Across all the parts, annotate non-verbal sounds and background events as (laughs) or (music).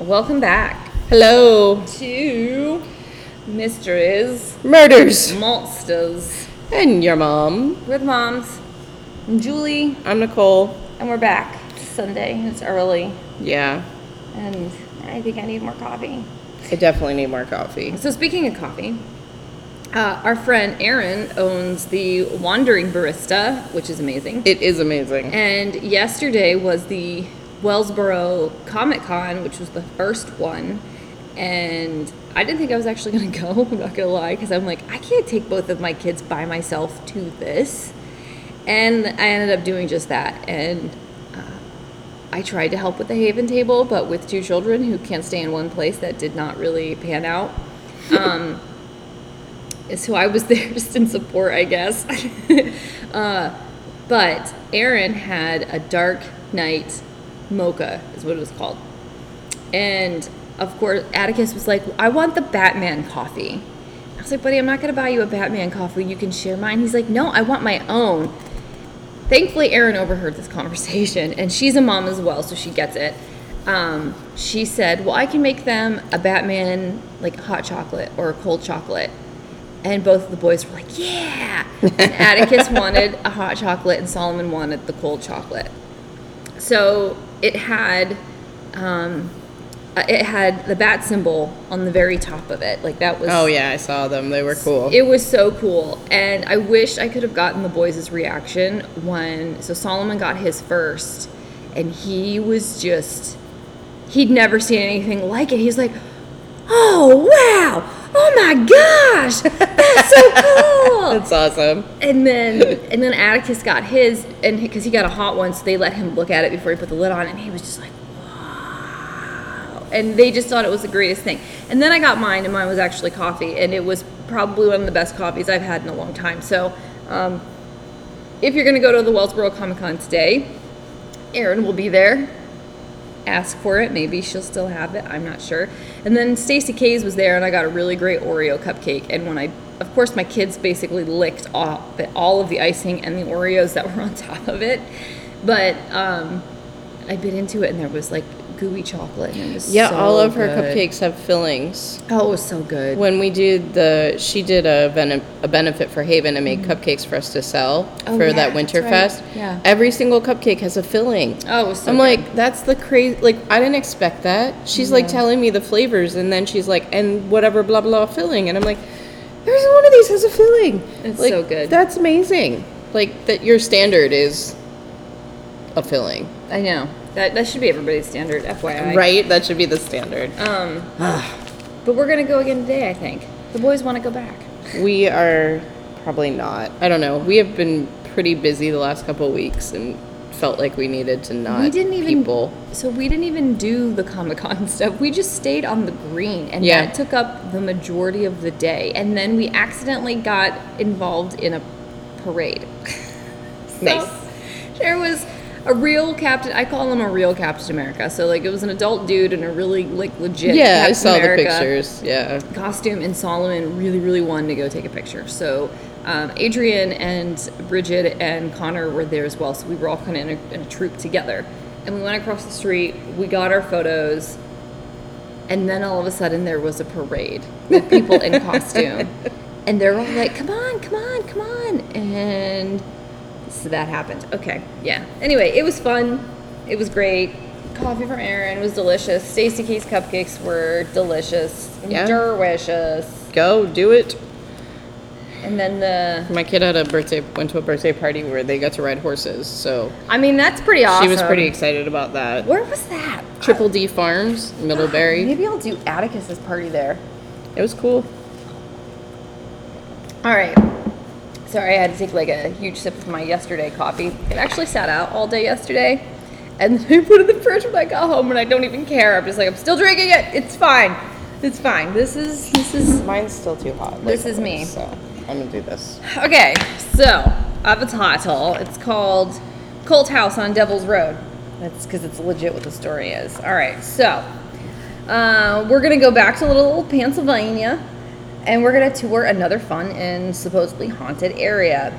Welcome back Hello. to Mysteries, Murders. Monsters. And your mom. We're the moms. I'm Julie, I'm Nicole. and we're back. It's Sunday. It's early, Yeah. and I think I need more coffee. I definitely need more coffee. So speaking of coffee, uh, our friend Erin owns the Wandering Barista, which is amazing. It is amazing. And yesterday was the Wellsboro Comic Con, which was the first one. And I didn't think I was actually (laughs) going to go, I'm not going to lie, because I'm like, I can't take both of my kids by myself to this. And I ended up doing just that. And uh, I tried to help with the Haven table, but with two children who can't stay in one place, that did not really pan out. (laughs) Um, so I was (laughs) there just in support, I guess. uh, but Erin had a Dark Knight mocha, is what it was called. And of course, Atticus was like, I want the Batman coffee. I was like, buddy, I'm not going to buy you a Batman coffee. You can share mine. He's like, no, I want my own. Thankfully, Erin overheard this (laughs) conversation, and she's a mom as well, so she gets it. Um, she said, Well, I can make them a Batman, like hot chocolate or a cold chocolate. And both of the boys were like, Yeah! And (laughs) Atticus wanted a hot chocolate, and Solomon wanted the cold chocolate. So it had, um, uh, it had the bat symbol on the very top of it. Like that was. Oh yeah, I saw them. They were cool. It was so cool. And I wish I could have gotten the boys' reaction when so Solomon got his first and he was just he'd never seen anything like it. He's like, "Oh, wow. Oh my gosh. That's so (laughs) cool." That's awesome. and then and then Atticus got his and because he got a hot one, so they let him look at it before he put the lid on, and he was just like, "Wow!" And they just thought it was the greatest thing. And then I got mine, and mine was actually coffee, and it was probably one of the best coffees I've had in a long time. So, um, if you're gonna go to the Wellsboro Comic Con today, Erin will be there. Ask for it. Maybe she'll still have it. I'm not sure. And then Stacy K's was there, and I got a really great Oreo cupcake. And when I, of course, my kids basically licked off all of the icing and the Oreos that were (laughs) on top of it. But um, I bit into it, and there was like gooey chocolate, and it was Yeah, so all of her good. cupcakes have fillings. Oh, it was so good. When we did the, she did a, bene- a benefit for Haven and made cupcakes for us to sell Mm-hmm. Oh, for yeah, that Winter that's right. Fest. Yeah. Every single cupcake has a filling. Oh, it was so I'm good. like, that's the crazy. Like, I didn't expect that. She's like telling me the flavors, and then she's like, and whatever, blah blah filling, and I'm like, every one of these has a filling. It's Like, so good. That's amazing. Like that, your standard is a filling, I know that that should be everybody's standard, FYI. right? That should be the standard. Um, (sighs) but we're gonna go again today. I think the boys want to go back. We are probably not. I don't know. We have been pretty busy the last couple of weeks and felt like we needed to not we didn't even people. so we didn't even do the comic con (laughs) stuff we just stayed on the green and Yeah. that took up the majority of the day and then we accidentally got involved in a parade (laughs) So, Nice. there was a real captain i call him a real captain america so like it was an adult dude in a really like legit Yeah, I Captain saw America the pictures. Yeah. costume and Solomon really, really wanted to go take a picture. So um, Adrian and Bridget and Connor were there as well. So we were all kind of in a, in a troop together. And we went across the street, we got our photos, and then all of a sudden there was a parade with people in costume. (laughs) And they're all like, come on, come on, come on. And so that happened. Okay, yeah. Anyway, it was fun. It was great. Coffee from Erin was delicious. Stacy Key's cupcakes were delicious. Yeah. Delicious. Go do it. And then the, My kid had a birthday, went to a birthday party where they got to ride horses, so I mean, that's pretty awesome. she was pretty excited about that. Where was that? Triple D Farms, Middlebury. (gasps) Maybe I'll do Atticus's party there. It was cool. All right. Sorry, I had to take like a huge sip of my yesterday coffee. It actually sat out all day yesterday. And then (laughs) I put it in the fridge when I got home and I don't even care. I'm just like, I'm still drinking it. It's fine. It's fine. This is, this is, Mine's still too hot. This is me. So I'm gonna do this. okay. So, I have a title. It's called Cult House on Devil's Road. That's because it's legit what the story is. All right. So, uh, we're to go back to little old Pennsylvania and we're going to tour another fun and supposedly haunted area.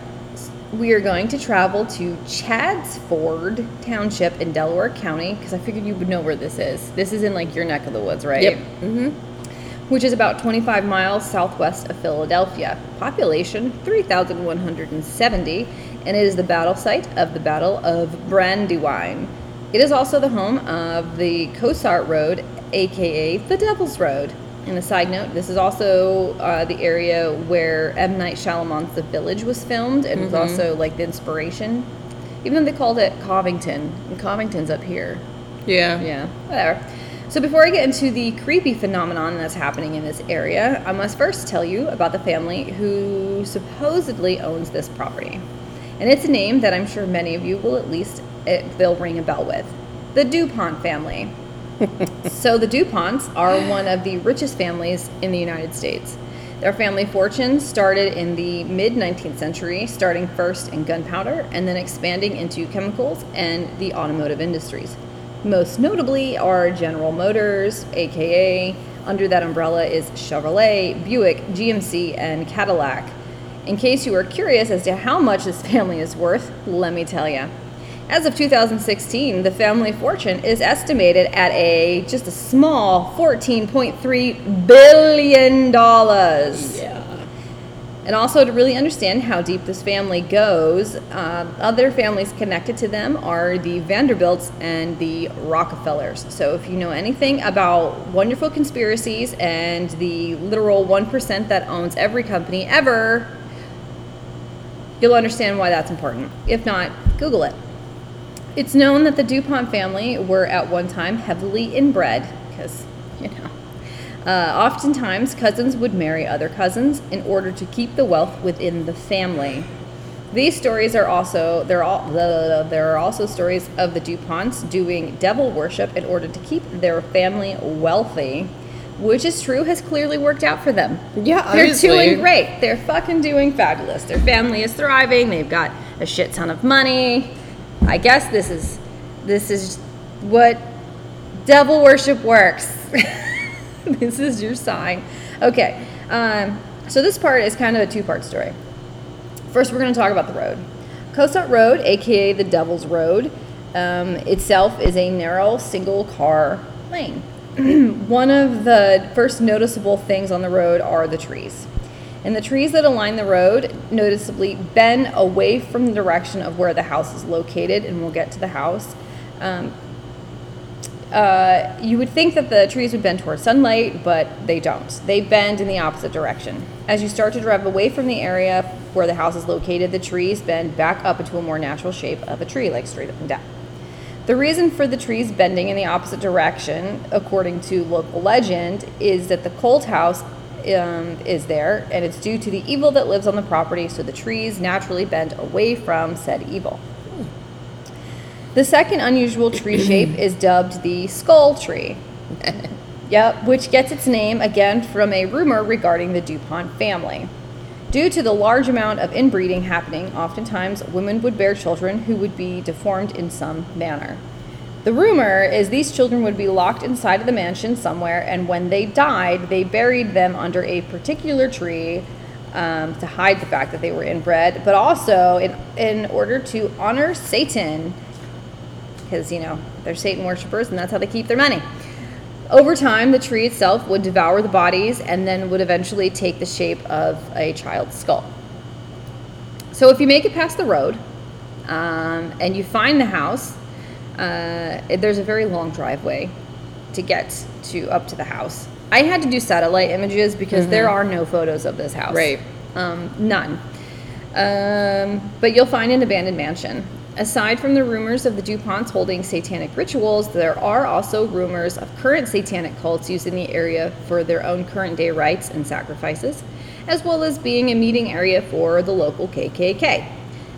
we are going to travel to Chadds Ford Township in Delaware County because I figured you would know where this is. This is in like your neck of the woods, right? Yep. Mm-hmm. Which is about 25 miles southwest of Philadelphia. Population 3,170, and it is the battle site of the Battle of Brandywine. It is also the home of the Cossart Road, aka the Devil's Road. And a side note, this is also uh, the area where M. Night Shyamalan's The Village was filmed and was also like the inspiration. Even though they called it Covington, and Covington's up here. Yeah. Yeah, whatever. So before I get into the creepy phenomenon that's happening in this area, I must first tell you about the family who supposedly owns this property. And it's a name that I'm sure many of you will at least it, they'll ring a bell with. The DuPont family. So the DuPonts are one of the richest families in the United States. Their family fortune started in the mid 19th century, starting first in gunpowder and then expanding into chemicals and the automotive industries. Most notably are General Motors, aka under that umbrella is Chevrolet, Buick, GMC, and Cadillac. In case you are curious as to how much this family is worth, let me tell you. As of 2016, the family fortune is estimated at a just a small 14.3 billion dollars. Yeah. And also to really understand how deep this family goes, uh, other families connected to them are the Vanderbilts and the Rockefellers. So if you know anything about wonderful conspiracies and the literal 1% that owns every company ever, you'll understand why that's important. If not, Google it. It's known that the DuPont family were at one time heavily inbred because, you know. Uh, oftentimes, cousins would marry other cousins in order to keep the wealth within the family. These stories are also there are all, there are also stories of the Duponts doing devil worship in order to keep their family wealthy, which is true has clearly worked out for them. Yeah, they're obviously. doing great. They're fucking doing fabulous. Their family is thriving. They've got a shit ton of money. I guess this is this is what devil worship works. (laughs) this is your sign. Okay, um, so this part is kind of a two part story. First, we're going to talk about the road. Cossart Road, aka the Devil's Road, um, itself is a narrow single car lane. (clears throat) One of the first noticeable things on the road are the trees. And the trees that align the road noticeably bend away from the direction of where the house is located, and we'll get to the house. Um, uh, you would think that the trees would bend towards sunlight, but they don't. They bend in the opposite direction. As you start to drive away from the area where the house is located, the trees bend back up into a more natural shape of a tree, like straight up and down. The reason for the trees bending in the opposite direction, according to local legend, is that the Cult house um, is there, and it's due to the evil that lives on the property, so the trees naturally bend away from said evil. The second unusual tree (clears throat) shape is dubbed the skull tree. (laughs) yep, which gets its name again from a rumor regarding the DuPont family. Due to the large amount of inbreeding happening, oftentimes women would bear children who would be deformed in some manner. The rumor is these children would be locked inside of the mansion somewhere, and when they died, they buried them under a particular tree um, to hide the fact that they were inbred, but also in, in order to honor Satan because you know they're Satan worshippers and that's how they keep their money. Over time, the tree itself would devour the bodies and then would eventually take the shape of a child's skull. So, if you make it past the road um, and you find the house, uh, there's a very long driveway to get to up to the house. I had to do satellite images because there are no photos of this house. Right. Um, none. Um, but you'll find an abandoned mansion. Aside from the rumors of the DuPonts holding satanic rituals, there are also rumors of current satanic cults using the area for their own current day rites and sacrifices, as well as being a meeting area for the local KKK.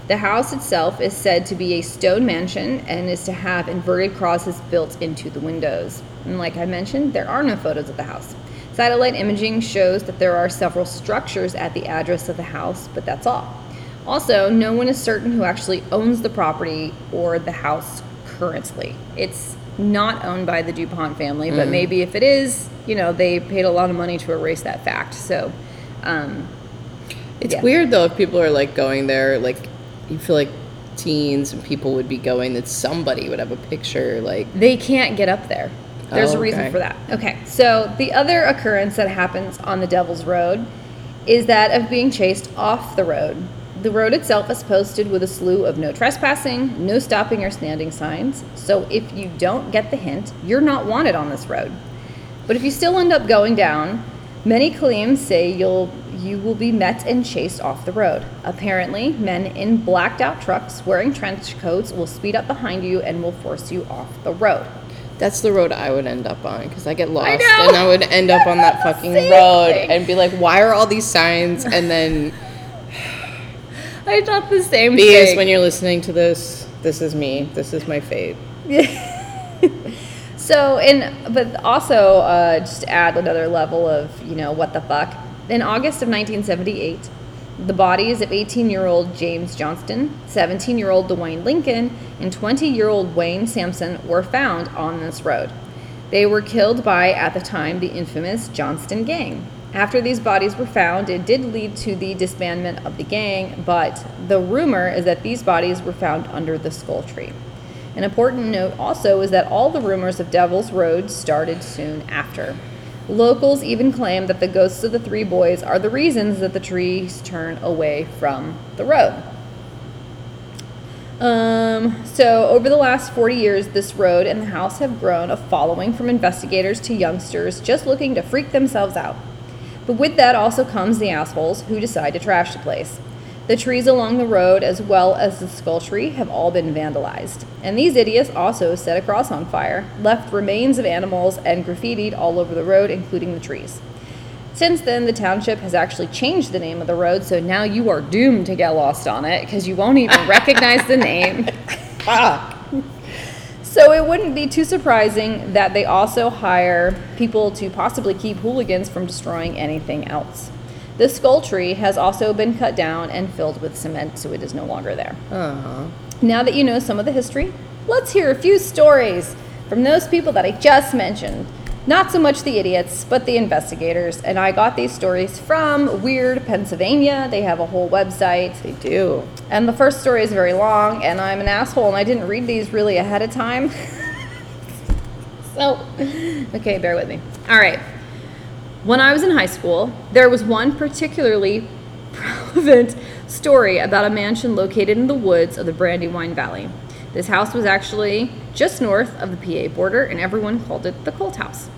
The house itself is said to be a stone mansion and is to have inverted crosses built into the windows. And like I mentioned, there are no photos of the house. Satellite imaging shows that there are several structures at the address of the house, but that's all. Also, no one is certain who actually owns the property or the house currently. It's not owned by the DuPont family, but maybe if it is, you know, they paid a lot of money to erase that fact. So, um, It's Yeah. weird though if people are like going there like you feel like teens and people would be going that somebody would have a picture like They can't get up there. There's Oh, a reason for that. Okay, so the other occurrence that happens on the Devil's Road is that of being chased off the road. The road itself is posted with a slew of no trespassing, no stopping or standing signs. So if you don't get the hint, you're not wanted on this road. But if you still end up going down, many claims say you'll you will be met and chased off the road. Apparently, men in blacked out trucks wearing trench coats will speed up behind you and will force you off the road. that's the road I would end up on because I get lost know. and I would end up on that (laughs) fucking road thing. and be like, why are all these signs? And then (laughs) (sighs) I thought the same BS thing. when you're listening to this, this is me. This is my fate. (laughs) So, and but also uh, just to add another level of you know what the fuck. In August of 1978, the bodies of 18-year-old James Johnston, 17-year-old Dwayne Lincoln, and 20-year-old Wayne Sampson were found on this road. They were killed by, at the time, the infamous Johnston Gang. After these bodies were found, it did lead to the disbandment of the gang, but the rumor is that these bodies were found under the skull tree. An important note also is that all the rumors of Devil's Road started soon after. Locals even claim that the ghosts of the three boys are the reasons that the trees turn away from the road. Um, so, over the last 40 years, this road and the house have grown a following from investigators to youngsters just looking to freak themselves out. But with that also comes the assholes who decide to trash the place. The trees along the road, as well as the skull tree, have all been vandalized. And these idiots also set a cross on fire, left remains of animals, and graffitied all over the road, including the trees. Since then, the township has actually changed the name of the road, so now you are doomed to get lost on it because you won't even (laughs) recognize the name. So it wouldn't be too surprising that they also hire people to possibly keep hooligans from destroying anything else. The skull tree has also been cut down and filled with cement, so it is no longer there. Aw. Now that you know some of the history, let's hear a few stories from those people that I just mentioned. Not so much the idiots, but the investigators. And I got these stories from Weird Pennsylvania. They have a whole website. They do. And the first story is very long, and I'm an asshole, and I didn't read these really ahead of time. (laughs) so, okay, bear with me. All right. When I was in high school, there was one particularly (laughs) relevant story about a mansion located in the woods of the Brandywine Valley. This house was actually just north of the PA border, and everyone called it the Cult House.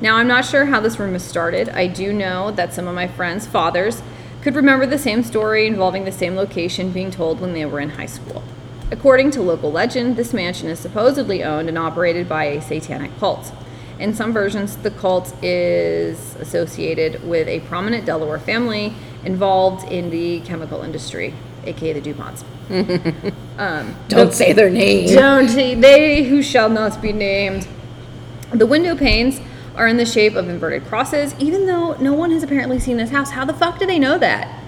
Now, I'm not sure how this rumor started. I do know that some of my friends' fathers could remember the same story involving the same location being told when they were in high school. According to local legend, this mansion is supposedly owned and operated by a satanic cult. In some versions, the cult is associated with a prominent Delaware family involved in the chemical industry, aka the DuPonts. (laughs) Um, Don't say their name. Don't say they who shall not be named. The window panes are in the shape of inverted crosses, even though no one has apparently seen this house. How the fuck do they know that?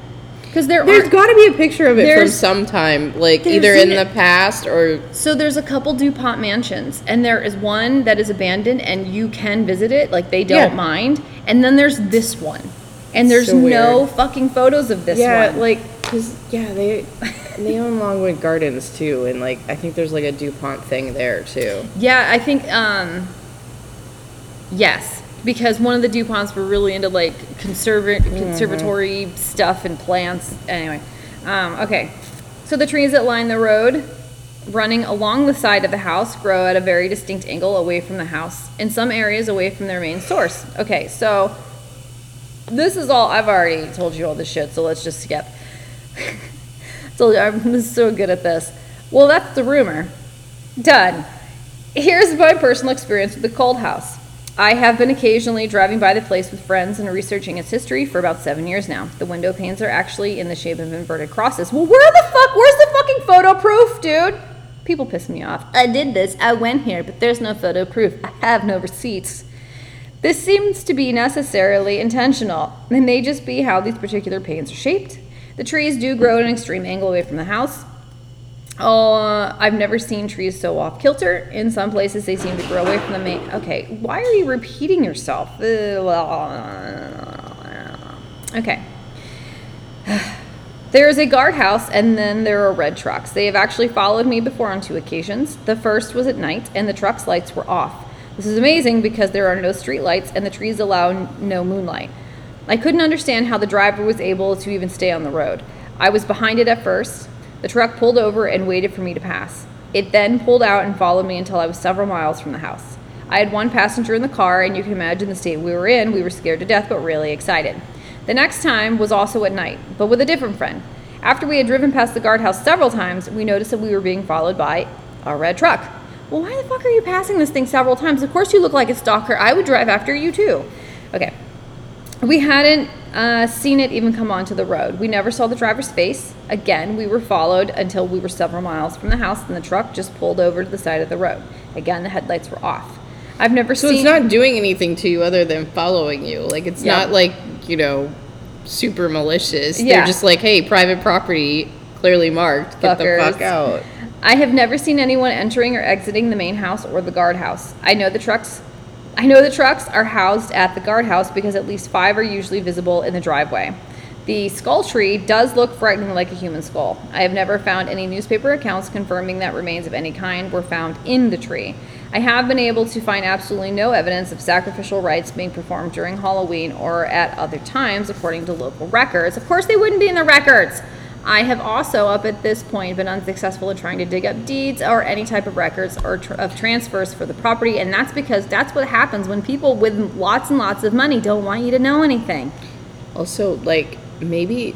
Because there There's got to be a picture of it from There's- some time, like There's either in an- the past or So there's a couple DuPont mansions, and there is one that is abandoned, and you can visit it, like they don't Yeah. mind. And then there's this one, and there's So no weird. fucking photos of this yeah, one. like because yeah, they they own Longwood Gardens too, and like I think there's like a Dupont thing there too. Yeah, I think um yes, because one of the DuPonts were really into like conserva- conservatory stuff and plants. Anyway, um, okay. So the trees that line the road running along the side of the house grow at a very distinct angle away from the house. In some areas away from their main source. Okay, so this is all I've already told you all this shit, so let's just skip. (laughs) so I'm so good at this. Well, that's the rumor. Done. Here's my personal experience with the Cult House. I have been occasionally driving by the place with friends and researching its history for about seven years now. The window panes are actually in the shape of inverted crosses. Well, where the fuck? Where's the fucking photo proof, dude? People piss me off. I did this. I went here, but there's no photo proof. I have no receipts. This seems to be necessarily intentional. It may just be how these particular panes are shaped. The trees do grow at an extreme angle away from the house. Oh, I've never seen trees so off kilter. In some places, they seem to grow away from the main. Okay, why are you repeating yourself? Okay. (sighs) There is a guardhouse, and then there are red trucks. They have actually followed me before on two occasions. The first was at night, and the truck's lights were off. This is amazing because there are no street lights, and the trees allow no moonlight. I couldn't understand how the driver was able to even stay on the road. I was behind it at first. The truck pulled over and waited for me to pass. It then pulled out and followed me until I was several miles from the house. I had one passenger in the car, and you can imagine the state we were in. We were scared to death, but really excited. The next time was also at night, but with a different friend. After we had driven past the guardhouse several times, we noticed that we were being followed by a red truck. Well, why the fuck are you passing this thing several times? Of course, you look like a stalker. I would drive after you too. We hadn't uh, seen it even come onto the road. We never saw the driver's face. Again, we were followed until we were several miles from the house, and the truck just pulled over to the side of the road. Again, the headlights were off. I've never So seen. it's not doing anything to you other than following you. Like it's Yeah. not like, you know, super malicious. Yeah. They're just like, hey, private property, clearly marked. Get the fuck out. I have never seen anyone entering or exiting the main house or the guardhouse. I know the trucks. I know the trucks are housed at the guardhouse because at least five are usually visible in the driveway. The skull tree does look frighteningly like a human skull. I have never found any newspaper accounts confirming that remains of any kind were found in the tree. I have been able to find absolutely no evidence of sacrificial rites being performed during Halloween or at other times, according to local records. Of course, they wouldn't be in the records. I have also, up at this point, been unsuccessful in trying to dig up deeds or any type of records or tr- of transfers for the property, and that's because that's what happens when people with lots and lots of money don't want you to know anything. Also, like, maybe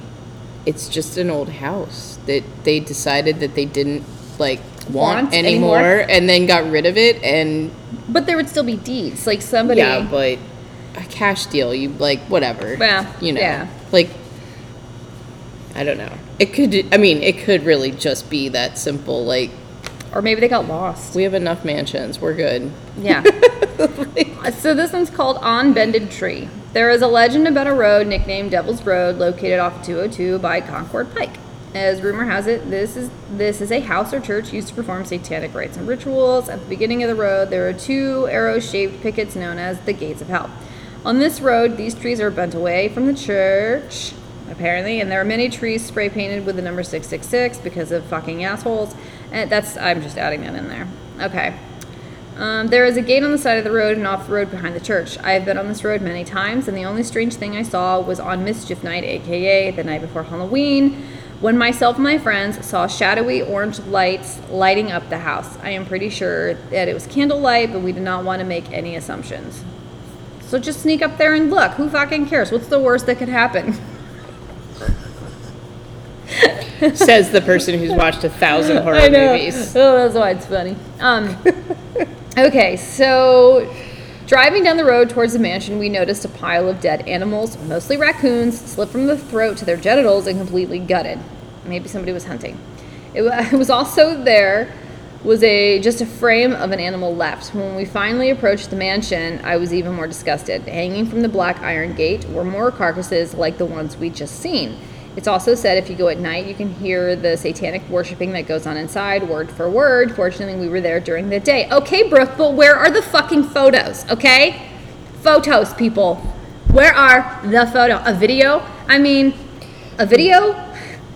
it's just an old house that they decided that they didn't, like, want, Want anymore, anymore. and then got rid of it. And But there would still be deeds, like somebody. yeah, but a cash deal, you, like, whatever. Well, you know. yeah. Like, I don't know. It could, I mean, it could really just be that simple. Like, or maybe they got lost. we have enough mansions, we're good. Yeah. (laughs) Uh, so this one's called On Bended Tree. There is a legend about a road nicknamed Devil's Road located off 202 by Concord Pike. As rumor has it, this is this is a house or church used to perform satanic rites and rituals. At the beginning of the road, there are two arrow-shaped pickets known as the Gates of Hell. On this road, these trees are bent away from the church, apparently, and there are many trees spray painted with the number 666 because of fucking assholes. And that's I'm just adding that in there. Okay. Um, there is a gate on the side of the road and off the road behind the church. I have been on this road many times, and the only strange thing I saw was on Mischief Night, aka the night before Halloween, when myself and my friends saw shadowy orange lights lighting up the house. I am pretty sure that it was candlelight, but we did not want to make any assumptions. So just sneak up there and look. Who fucking cares? What's the worst that could happen? (laughs) (laughs) Says the person who's watched a thousand horror I know. movies. Oh, that's why it's funny. Um, okay, so driving down the road towards the mansion, we noticed a pile of dead animals, mostly raccoons, slit from the throat to their genitals and completely gutted. Maybe somebody was hunting. It, (laughs) it was also there was a just a frame of an animal left. When we finally approached the mansion, I was even more disgusted. Hanging from the black iron gate were more carcasses like the ones we'd just seen. It's also said if you go at night, you can hear the satanic worshiping that goes on inside, word for word. Fortunately, we were there during the day. Okay, Brooke, but where are the fucking photos? Okay, photos, people. Where are the photo? A video? I mean, a video?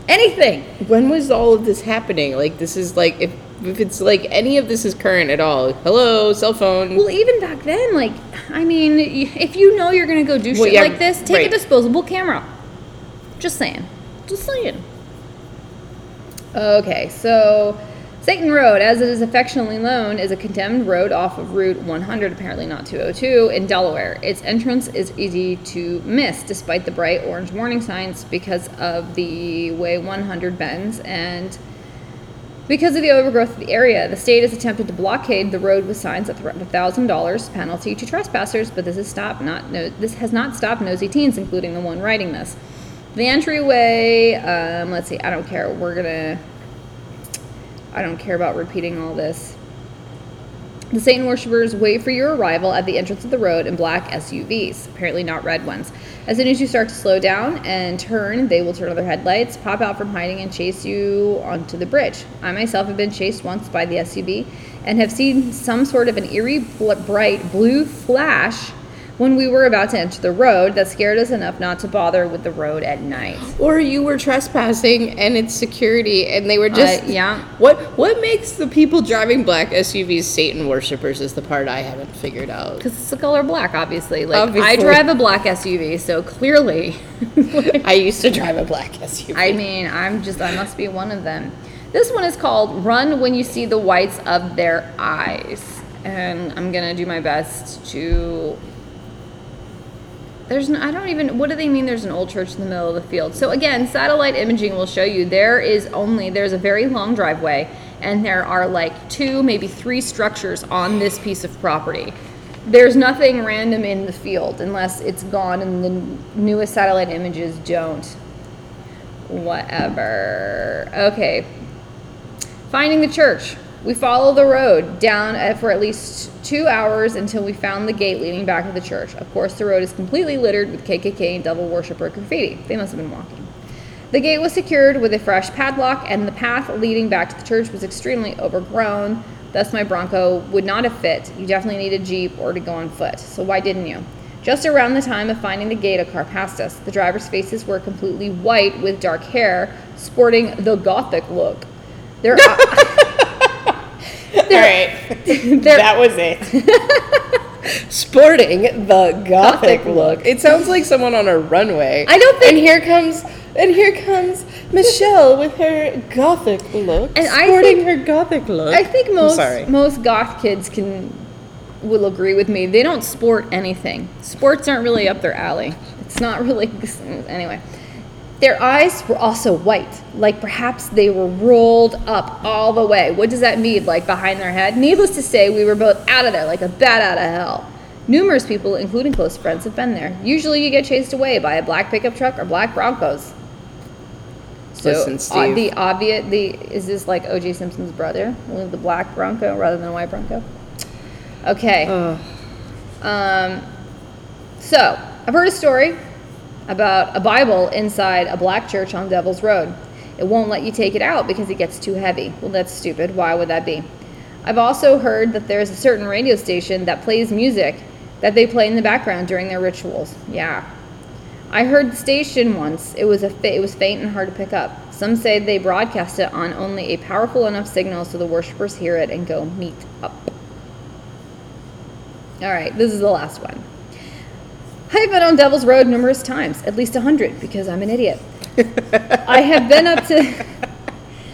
Anything? When was all of this happening? Like, this is like, if, if it's like any of this is current at all, hello, cell phone. Well, even back then, like, I mean, if you know you're gonna go do Well, shit yeah, like this, take right. a disposable camera. Just saying. Just saying. Okay, so Satan Road, as it is affectionately known, is a condemned road off of Route 100, apparently not 202, in Delaware. Its entrance is easy to miss despite the bright orange warning signs because of the way 100 bends and because of the overgrowth of the area, the state has attempted to blockade the road with signs that threaten a thousand dollars penalty to trespassers, but this has stopped not no, this has not stopped nosy teens, including the one writing this. The entryway, um, let's see, I don't care. We're gonna, I don't care about repeating all this. The Satan worshippers wait for your arrival at the entrance of the road in black SUVs, apparently not red ones. As soon as you start to slow down and turn, they will turn on their headlights, pop out from hiding, and chase you onto the bridge. I myself have been chased once by the SUV and have seen some sort of an eerie, bright blue flash when we were about to enter the road that scared us enough not to bother with the road at night. Or you were trespassing and it's security and they were just Uh, yeah. What what makes the people driving black SUVs Satan worshippers is the part I haven't figured out. Because it's the color black, obviously. Like, I drive a black SUV, so clearly. (laughs) I used to drive a black SUV. I mean, I'm just, I must be one of them. This one is called Run When You See the Whites of Their Eyes. And I'm going to do my best to. There's no, I don't even, what do they mean there's an old church in the middle of the field? So again, satellite imaging will show you there is only, there's a very long driveway and there are like two, maybe three structures on this piece of property. There's nothing random in the field unless it's gone and the newest satellite images don't whatever. Okay. Finding the church. We follow the road down uh, for at least two hours until we found the gate leading back to the church. Of course, the road is completely littered with KKK and devil worshiper graffiti. They must have been walking. The gate was secured with a fresh padlock, and the path leading back to the church was extremely overgrown. Thus, my Bronco would not have fit. You definitely need a Jeep or to go on foot. So, why didn't you? Just around the time of finding the gate, a car passed us. The driver's faces were completely white with dark hair, sporting the gothic look. Their, (laughs) All right. (laughs) that was it. (laughs) Sporting the gothic look. It sounds like someone on a runway. I don't think- And here comes and here comes Michelle with her gothic look. And I sporting think- her gothic look. I think most most goth kids can will agree with me. They don't sport anything. Sports aren't really up their alley. It's not really anyway. Their eyes were also white, like perhaps they were rolled up all the way. What does that mean? Like behind their head? Needless to say, we were both out of there like a bat out of hell. Numerous people, including close friends, have been there. Usually, you get chased away by a black pickup truck or black Broncos. So Listen, uh, the obvious the is this like O.J. Simpson's brother the black Bronco rather than a white Bronco? Okay. Ugh. Um, so I've heard a story about a Bible inside a black church on Devil's Road. It won't let you take it out because it gets too heavy. Well, that's stupid. Why would that be? I've also heard that there's a certain radio station that plays music that they play in the background during their rituals. Yeah. I heard the station once. It was a fa- it was faint and hard to pick up. Some say they broadcast it on only a powerful enough signal so the worshippers hear it and go meet up. All right, this is the last one. I've been on Devil's Road numerous times, at least a hundred, because I'm an idiot. (laughs) I have been up to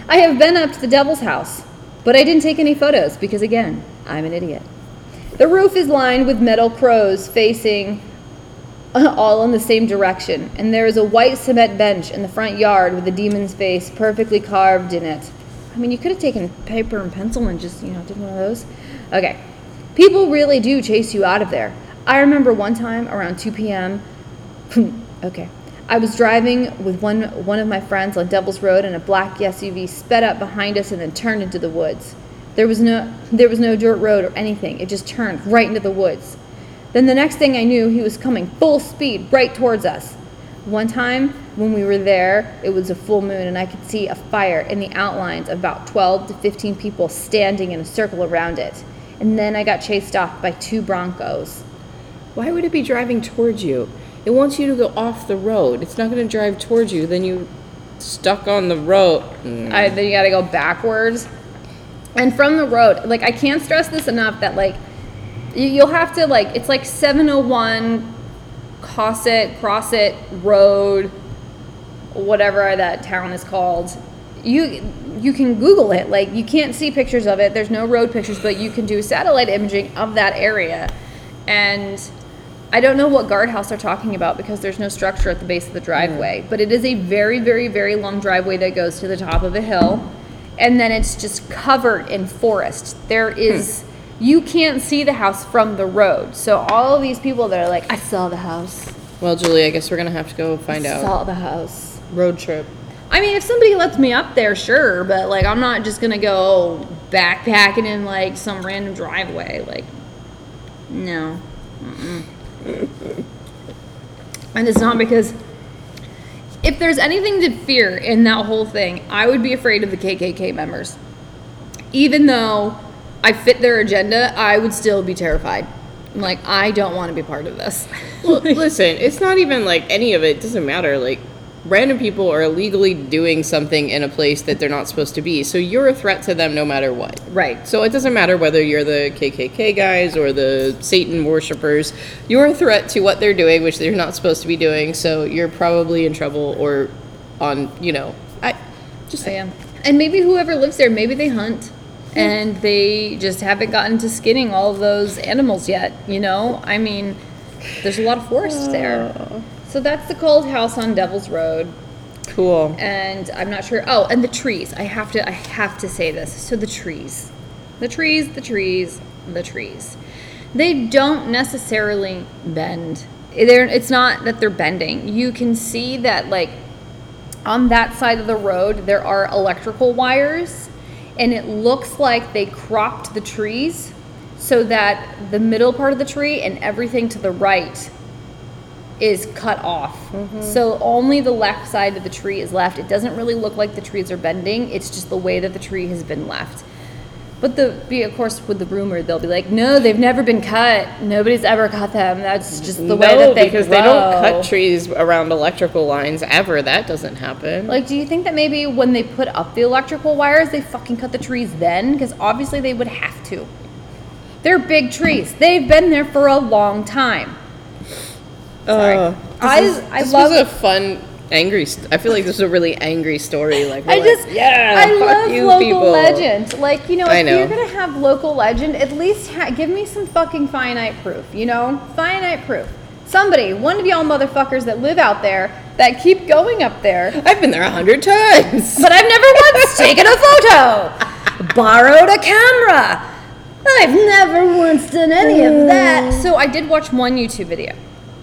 I have been up to the Devil's house, but I didn't take any photos because again, I'm an idiot. The roof is lined with metal crows facing (laughs) all in the same direction, and there is a white cement bench in the front yard with the demon's face perfectly carved in it. I mean, you could have taken paper and pencil and just, you know, did one of those. Okay. People really do chase you out of there. I remember one time around 2 p.m. (laughs) okay. I was driving with one one of my friends on Devil's Road and a black SUV sped up behind us and then turned into the woods. There was no there was no dirt road or anything. It just turned right into the woods. Then the next thing I knew, he was coming full speed right towards us. One time when we were there, it was a full moon and I could see a fire in the outlines of about 12 to 15 people standing in a circle around it. And then I got chased off by two Broncos. Why would it be driving towards you? It wants you to go off the road. It's not going to drive towards you. Then you're stuck on the road. Mm. I, then you got to go backwards. And from the road, like I can't stress this enough that like you, you'll have to like it's like 701 Cosset Crosset Road, whatever that town is called. You you can Google it. Like you can't see pictures of it. There's no road pictures, but you can do satellite imaging of that area. And I don't know what guardhouse they're talking about because there's no structure at the base of the driveway. Mm. But it is a very, very, very long driveway that goes to the top of a hill. And then it's just covered in forest. There hmm. is, you can't see the house from the road. So all of these people that are like, I saw the house. Well, Julie, I guess we're going to have to go find out. Saw the house. Road trip. I mean, if somebody lets me up there, sure. But like, I'm not just gonna go backpacking in like some random driveway. Like, no. And it's not because if there's anything to fear in that whole thing, I would be afraid of the KKK members. Even though I fit their agenda, I would still be terrified. I'm like, I don't want to be part of this. Well, (laughs) listen, it's not even like any of it doesn't matter. Like random people are illegally doing something in a place that they're not supposed to be. So you're a threat to them no matter what. Right. So it doesn't matter whether you're the KKK guys or the Satan worshippers. You're a threat to what they're doing, which they're not supposed to be doing. So you're probably in trouble or on, you know, I just So, yeah. And maybe whoever lives there, maybe they hunt and they just haven't gotten to skinning all of those animals yet, you know? I mean, there's a lot of forest there. So that's the cult house on Devil's Road. cool. And I'm not sure. Oh, and the trees. I have to I have to say this. So the trees. The trees, the trees, the trees. They don't necessarily bend. They're, it's not that they're bending. You can see that like on that side of the road there are electrical wires and it looks like they cropped the trees so that the middle part of the tree and everything to the right is cut off. Mm-hmm. So only the left side of the tree is left. It doesn't really look like the trees are bending. It's just the way that the tree has been left. But the be of course with the rumor they'll be like, no, they've never been cut. Nobody's ever cut them. That's just the way no, that they because they don't cut trees around electrical lines ever. That doesn't happen. Like, do you think that maybe when they put up the electrical wires, they fucking cut the trees then? Because obviously they would have to. They're big trees. They've been there for a long time. Sorry. Uh, this I- is- I this love- was a fun, angry. St- I feel like this is a really angry story. Like we're I like, just, yeah, I fuck love you local people. legend. Like, you know, if know. you're gonna have local legend, at least ha- give me some fucking finite proof. You know, finite proof. Somebody, one of y'all motherfuckers that live out there that keep going up there, I've been there a hundred times. but I've never once (laughs) taken a photo, borrowed a camera. I've never once done any of that. So I did watch one YouTube video.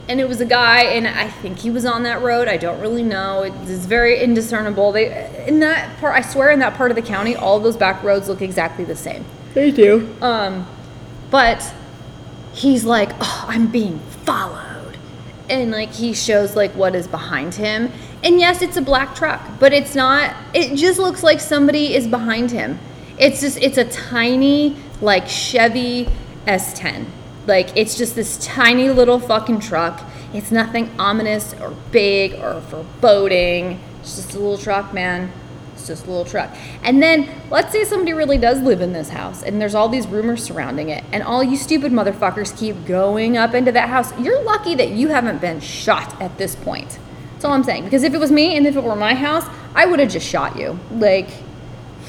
And it was a guy, and I think he was on that road. I don't really know. It's very indiscernible. They in that part, I swear, in that part of the county, all of those back roads look exactly the same. They do. Um, but he's like, oh, I'm being followed. And like he shows like what is behind him. And yes, it's a black truck, but it's not, it just looks like somebody is behind him. It's just, it's a tiny like Chevy S10. Like it's just this tiny little fucking truck. It's nothing ominous or big or foreboding. It's just a little truck, man. It's just a little truck. And then let's say somebody really does live in this house and there's all these rumors surrounding it, and all you stupid motherfuckers keep going up into that house. You're lucky that you haven't been shot at this point. That's all I'm saying. Because if it was me and if it were my house, I would have just shot you. Like,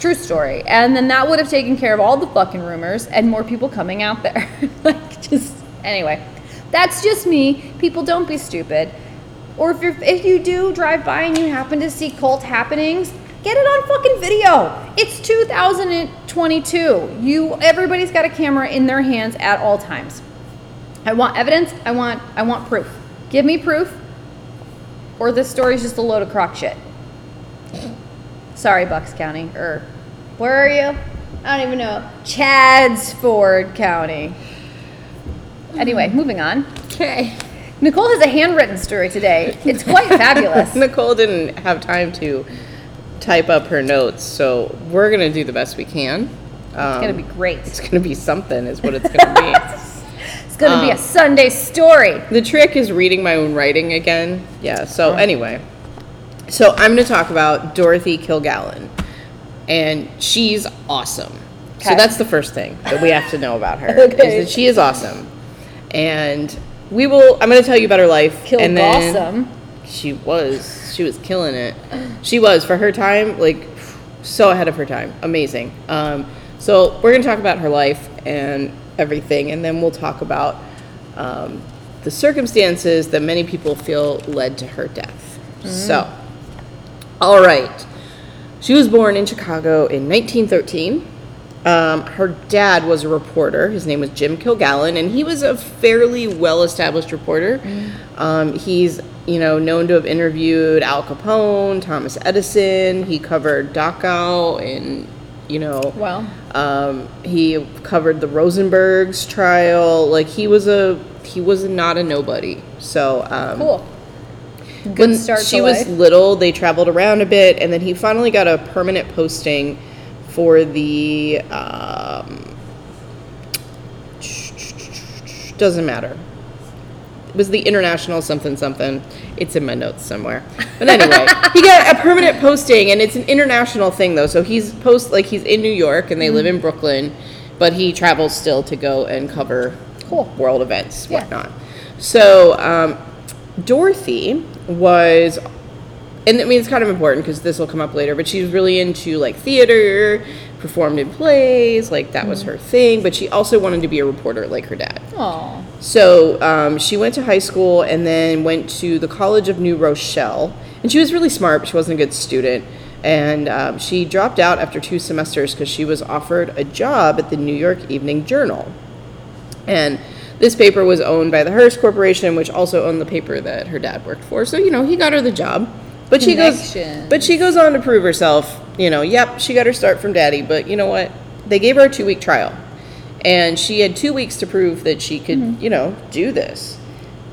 true story. And then that would have taken care of all the fucking rumors and more people coming out there. (laughs) like, just anyway. That's just me. People don't be stupid. Or if you're if you do drive by and you happen to see cult happenings, get it on fucking video. It's 2022. You everybody's got a camera in their hands at all times. I want evidence. I want I want proof. Give me proof. Or this story's just a load of crock shit. Sorry, Bucks County. Or where are you? I don't even know. Chadds Ford County. Anyway, moving on. Okay. Nicole has a handwritten story today. It's quite (laughs) fabulous. Nicole didn't have time to type up her notes, so we're gonna do the best we can. Um, It's gonna be great. It's gonna be something, is what it's gonna be. (laughs) It's gonna be a um, Sunday story. The trick is reading my own writing again. Yeah, so anyway. So I'm going to talk about Dorothy Kilgallen. And she's awesome. So Okay. that's the first thing that we have to know about her. Okay. (laughs) Is that she is awesome. And we will I'm going to tell you about her life Kill and then awesome. she was she was killing it. She was for her time like so ahead of her time. Amazing. Um, so we're going to talk about her life and everything, and then we'll talk about um, the circumstances that many people feel led to her death. So, all right. She was born in Chicago in 1913. Um, her dad was a reporter. His name was Jim Kilgallen, and he was a fairly well-established reporter. Um, he's, you know, known to have interviewed Al Capone, Thomas Edison. He covered Dachau and, you know, Wow. um, he covered the Rosenberg's trial. Like he was a he was not a nobody. So um, Cool. Good when start she was life. little, they traveled around a bit, and then he finally got a permanent posting for the um, doesn't matter. It was the international something something. It's in my notes somewhere. But anyway, (laughs) he got a permanent posting, and it's an international thing though. So he's post like he's in New York, and they live in Brooklyn, but he travels still to go and cover Cool. world events, Yeah. whatnot. So um, Dorothy was and I mean it's kind of important because this will come up later, but she was really into like theater, performed in plays, like that was her thing. But she also wanted to be a reporter like her dad. Oh. So um, she went to high school and then went to the College of New Rochelle. And she was really smart, but she wasn't a good student. And um, she dropped out after two semesters because she was offered a job at the New York Evening Journal. And this paper was owned by the Hearst Corporation, which also owned the paper that her dad worked for. So, you know, he got her the job. But she goes but she goes on to prove herself, you know, yep, she got her start from daddy, but you know what? They gave her a 2-week trial. And she had 2 weeks to prove that she could, Mm-hmm. you know, do this.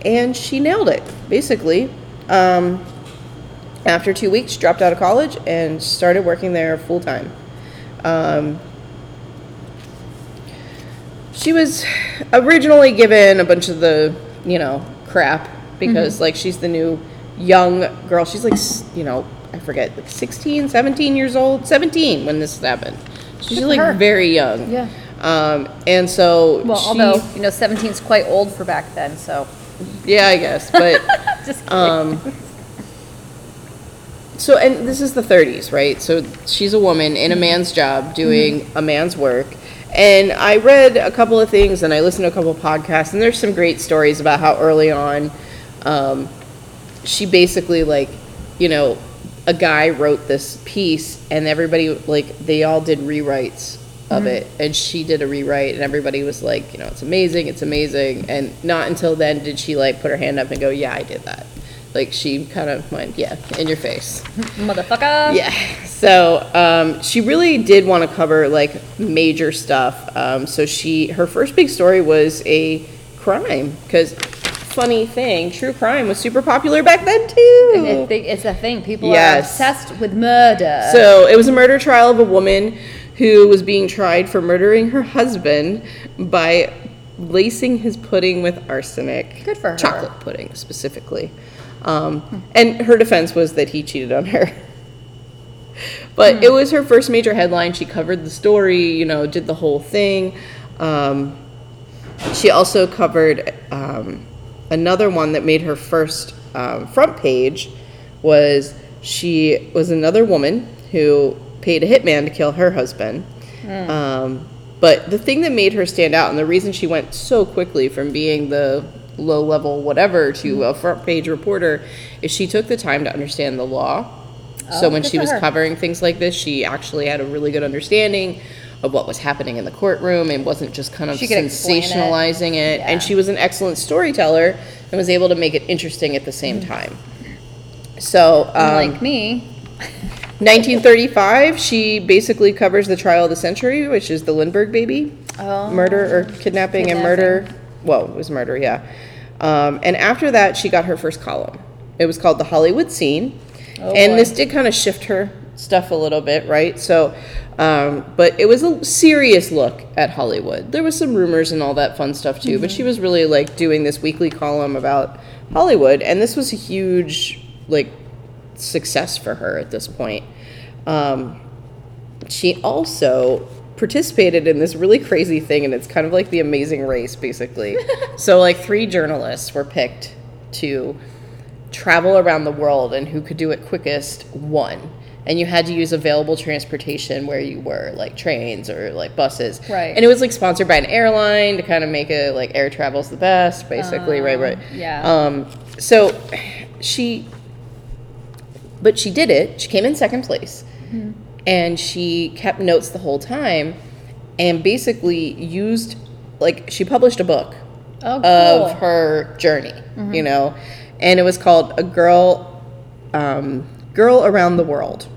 And she nailed it, basically. Um, after 2 weeks, dropped out of college and started working there full time. Um, she was originally given a bunch of the, you know, crap because like she's the new young girl. She's like, s- you know, I forget, like 16, 17 years old, 17 when this happened. She's for like her. very young. Yeah. Um, and so Well, she- although you know, 17 is quite old for back then, so yeah, I guess, but (laughs) just kidding. um, so and this is the 30s, right? So she's a woman in a man's job doing a man's work. And I read a couple of things and I listened to a couple of podcasts and there's some great stories about how early on um, she basically like, you know, a guy wrote this piece and everybody like they all did rewrites of it. And she did a rewrite and everybody was like, you know, it's amazing, it's amazing. And not until then did she like put her hand up and go, "Yeah, I did that." Like she kind of went, "Yeah, in your face." motherfucker. Yeah. So um, she really did want to cover like major stuff. Um, so she her first big story was a crime because funny thing, true crime was super popular back then I too. it's a thing. People Yes. are obsessed with murder. So it was a murder trial of a woman who was being tried for murdering her husband by lacing his pudding with arsenic. Good for her. Chocolate pudding specifically. Um, and her defense was that he cheated on her. (laughs) But Hmm. it was her first major headline. She covered the story, you know, did the whole thing. Um, she also covered um, another one that made her first um, front page was she was another woman who paid a hitman to kill her husband. Um, but the thing that made her stand out and the reason she went so quickly from being the low level whatever to a front page reporter is she took the time to understand the law. so Oh, when she was her. covering things like this, she actually had a really good understanding of what was happening in the courtroom and wasn't just kind of explain it. sensationalizing it. Yeah. And she was an excellent storyteller and was able to make it interesting at the same Mm. time. So, um, Unlike me, 1935, she basically covers the trial of the century, which is the Lindbergh baby Oh. murder or kidnapping, and murder. Well, it was murder, yeah. Um, and after that, she got her first column. It was called the Hollywood Scene, Oh, and boy. this did kind of shift her stuff a little bit, right? So, um, but it was a serious look at Hollywood. There was some rumors and all that fun stuff too, but Mm-hmm. she was really like doing this weekly column about Hollywood, and this was a huge like success for her at this point. Um, she also participated in this really crazy thing, and it's kind of like the amazing race, basically. (laughs) so, like, three journalists were picked to travel around the world, and who could do it quickest won. And you had to use available transportation where you were, like trains or like buses. Right. And it was like sponsored by an airline to kind of make it like air travel's the best, basically. right, right. yeah. Um, so she but she did it. She came in second place. And she kept notes the whole time and basically used like she published a book oh, cool. Mm-hmm. of her journey, you know. And it was called A Girl um, Girl Around the World.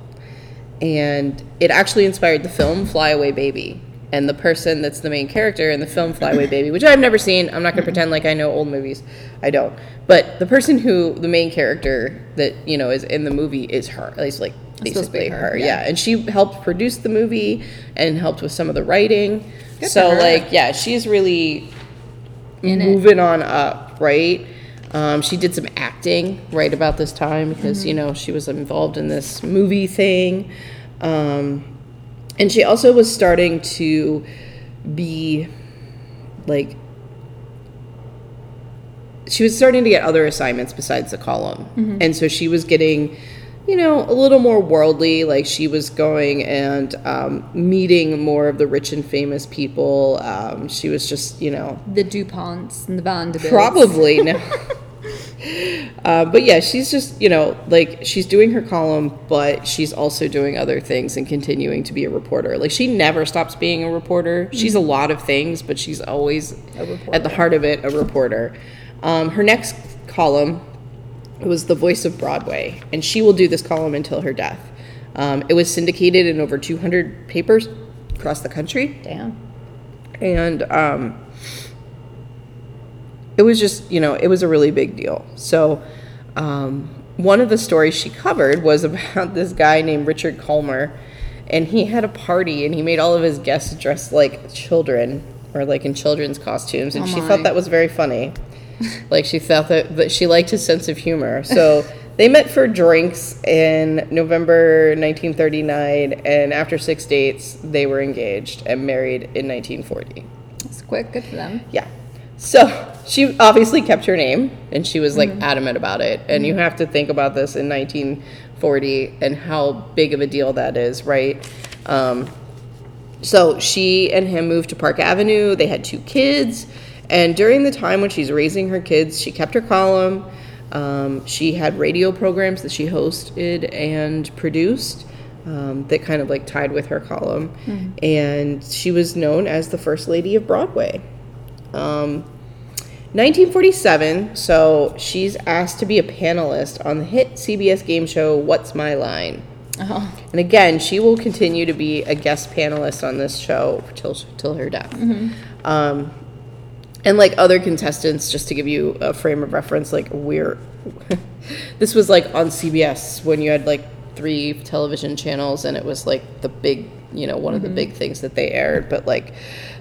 And it actually inspired the film Fly Away Baby. And the person that's the main character in the film Fly Away Baby, which I've never seen, I'm not going to pretend like I know old movies. I don't. But the person who, the main character that, you know, is in the movie is her. at least like supposed to be basically her, her. yeah. Yeah. And she helped produce the movie and helped with some of the writing. Good so, like, yeah, she's really in it. moving on up, right? Um, she did some acting right about this time because you know she was involved in this movie thing, um, and she also was starting to be like she was starting to get other assignments besides the column. And so she was getting, you know, a little more worldly. Like she was going and um, meeting more of the rich and famous people. Um, she was just, you know, The DuPonts and the Vanderbilts. probably no. (laughs) Uh, but yeah, she's just, you know, like she's doing her column, but she's also doing other things and continuing to be a reporter. Like she never stops being a reporter. She's a lot of things, but she's always at the heart of it a reporter. Um, her next column was the voice of Broadway, and she will do this column until her death. Um, it was syndicated in over 200 papers across the country Damn. and um, it was just you know it was a really big deal so um, one of the stories she covered was (laughs) about this guy named richard Kollmar, and he had a party and he made all of his guests dressed like children or like in children's costumes and Oh she thought that was very funny (laughs) like she thought that, that she liked his sense of humor so (laughs) they met for drinks in november 1939 and after six dates they were engaged and married in 1940 That's quick. Good for them. yeah. So she obviously kept her name and she was like adamant about it. And you have to think about this in 1940 and how big of a deal that is, right? Um, so she and him moved to Park Avenue. They had two kids. And during the time when she's raising her kids, she kept her column. Um, she had radio programs that she hosted and produced um, that kind of like tied with her column. And she was known as the First Lady of Broadway. Um, 1947, so she's asked to be a panelist on the hit CBS game show What's My Line? Oh. And again, she will continue to be a guest panelist on this show till till her death. Um, and like other contestants, just to give you a frame of reference, like we're (laughs) this was like on CBS when you had like three television channels, and it was like the big, you know, one of the big things that they aired. But like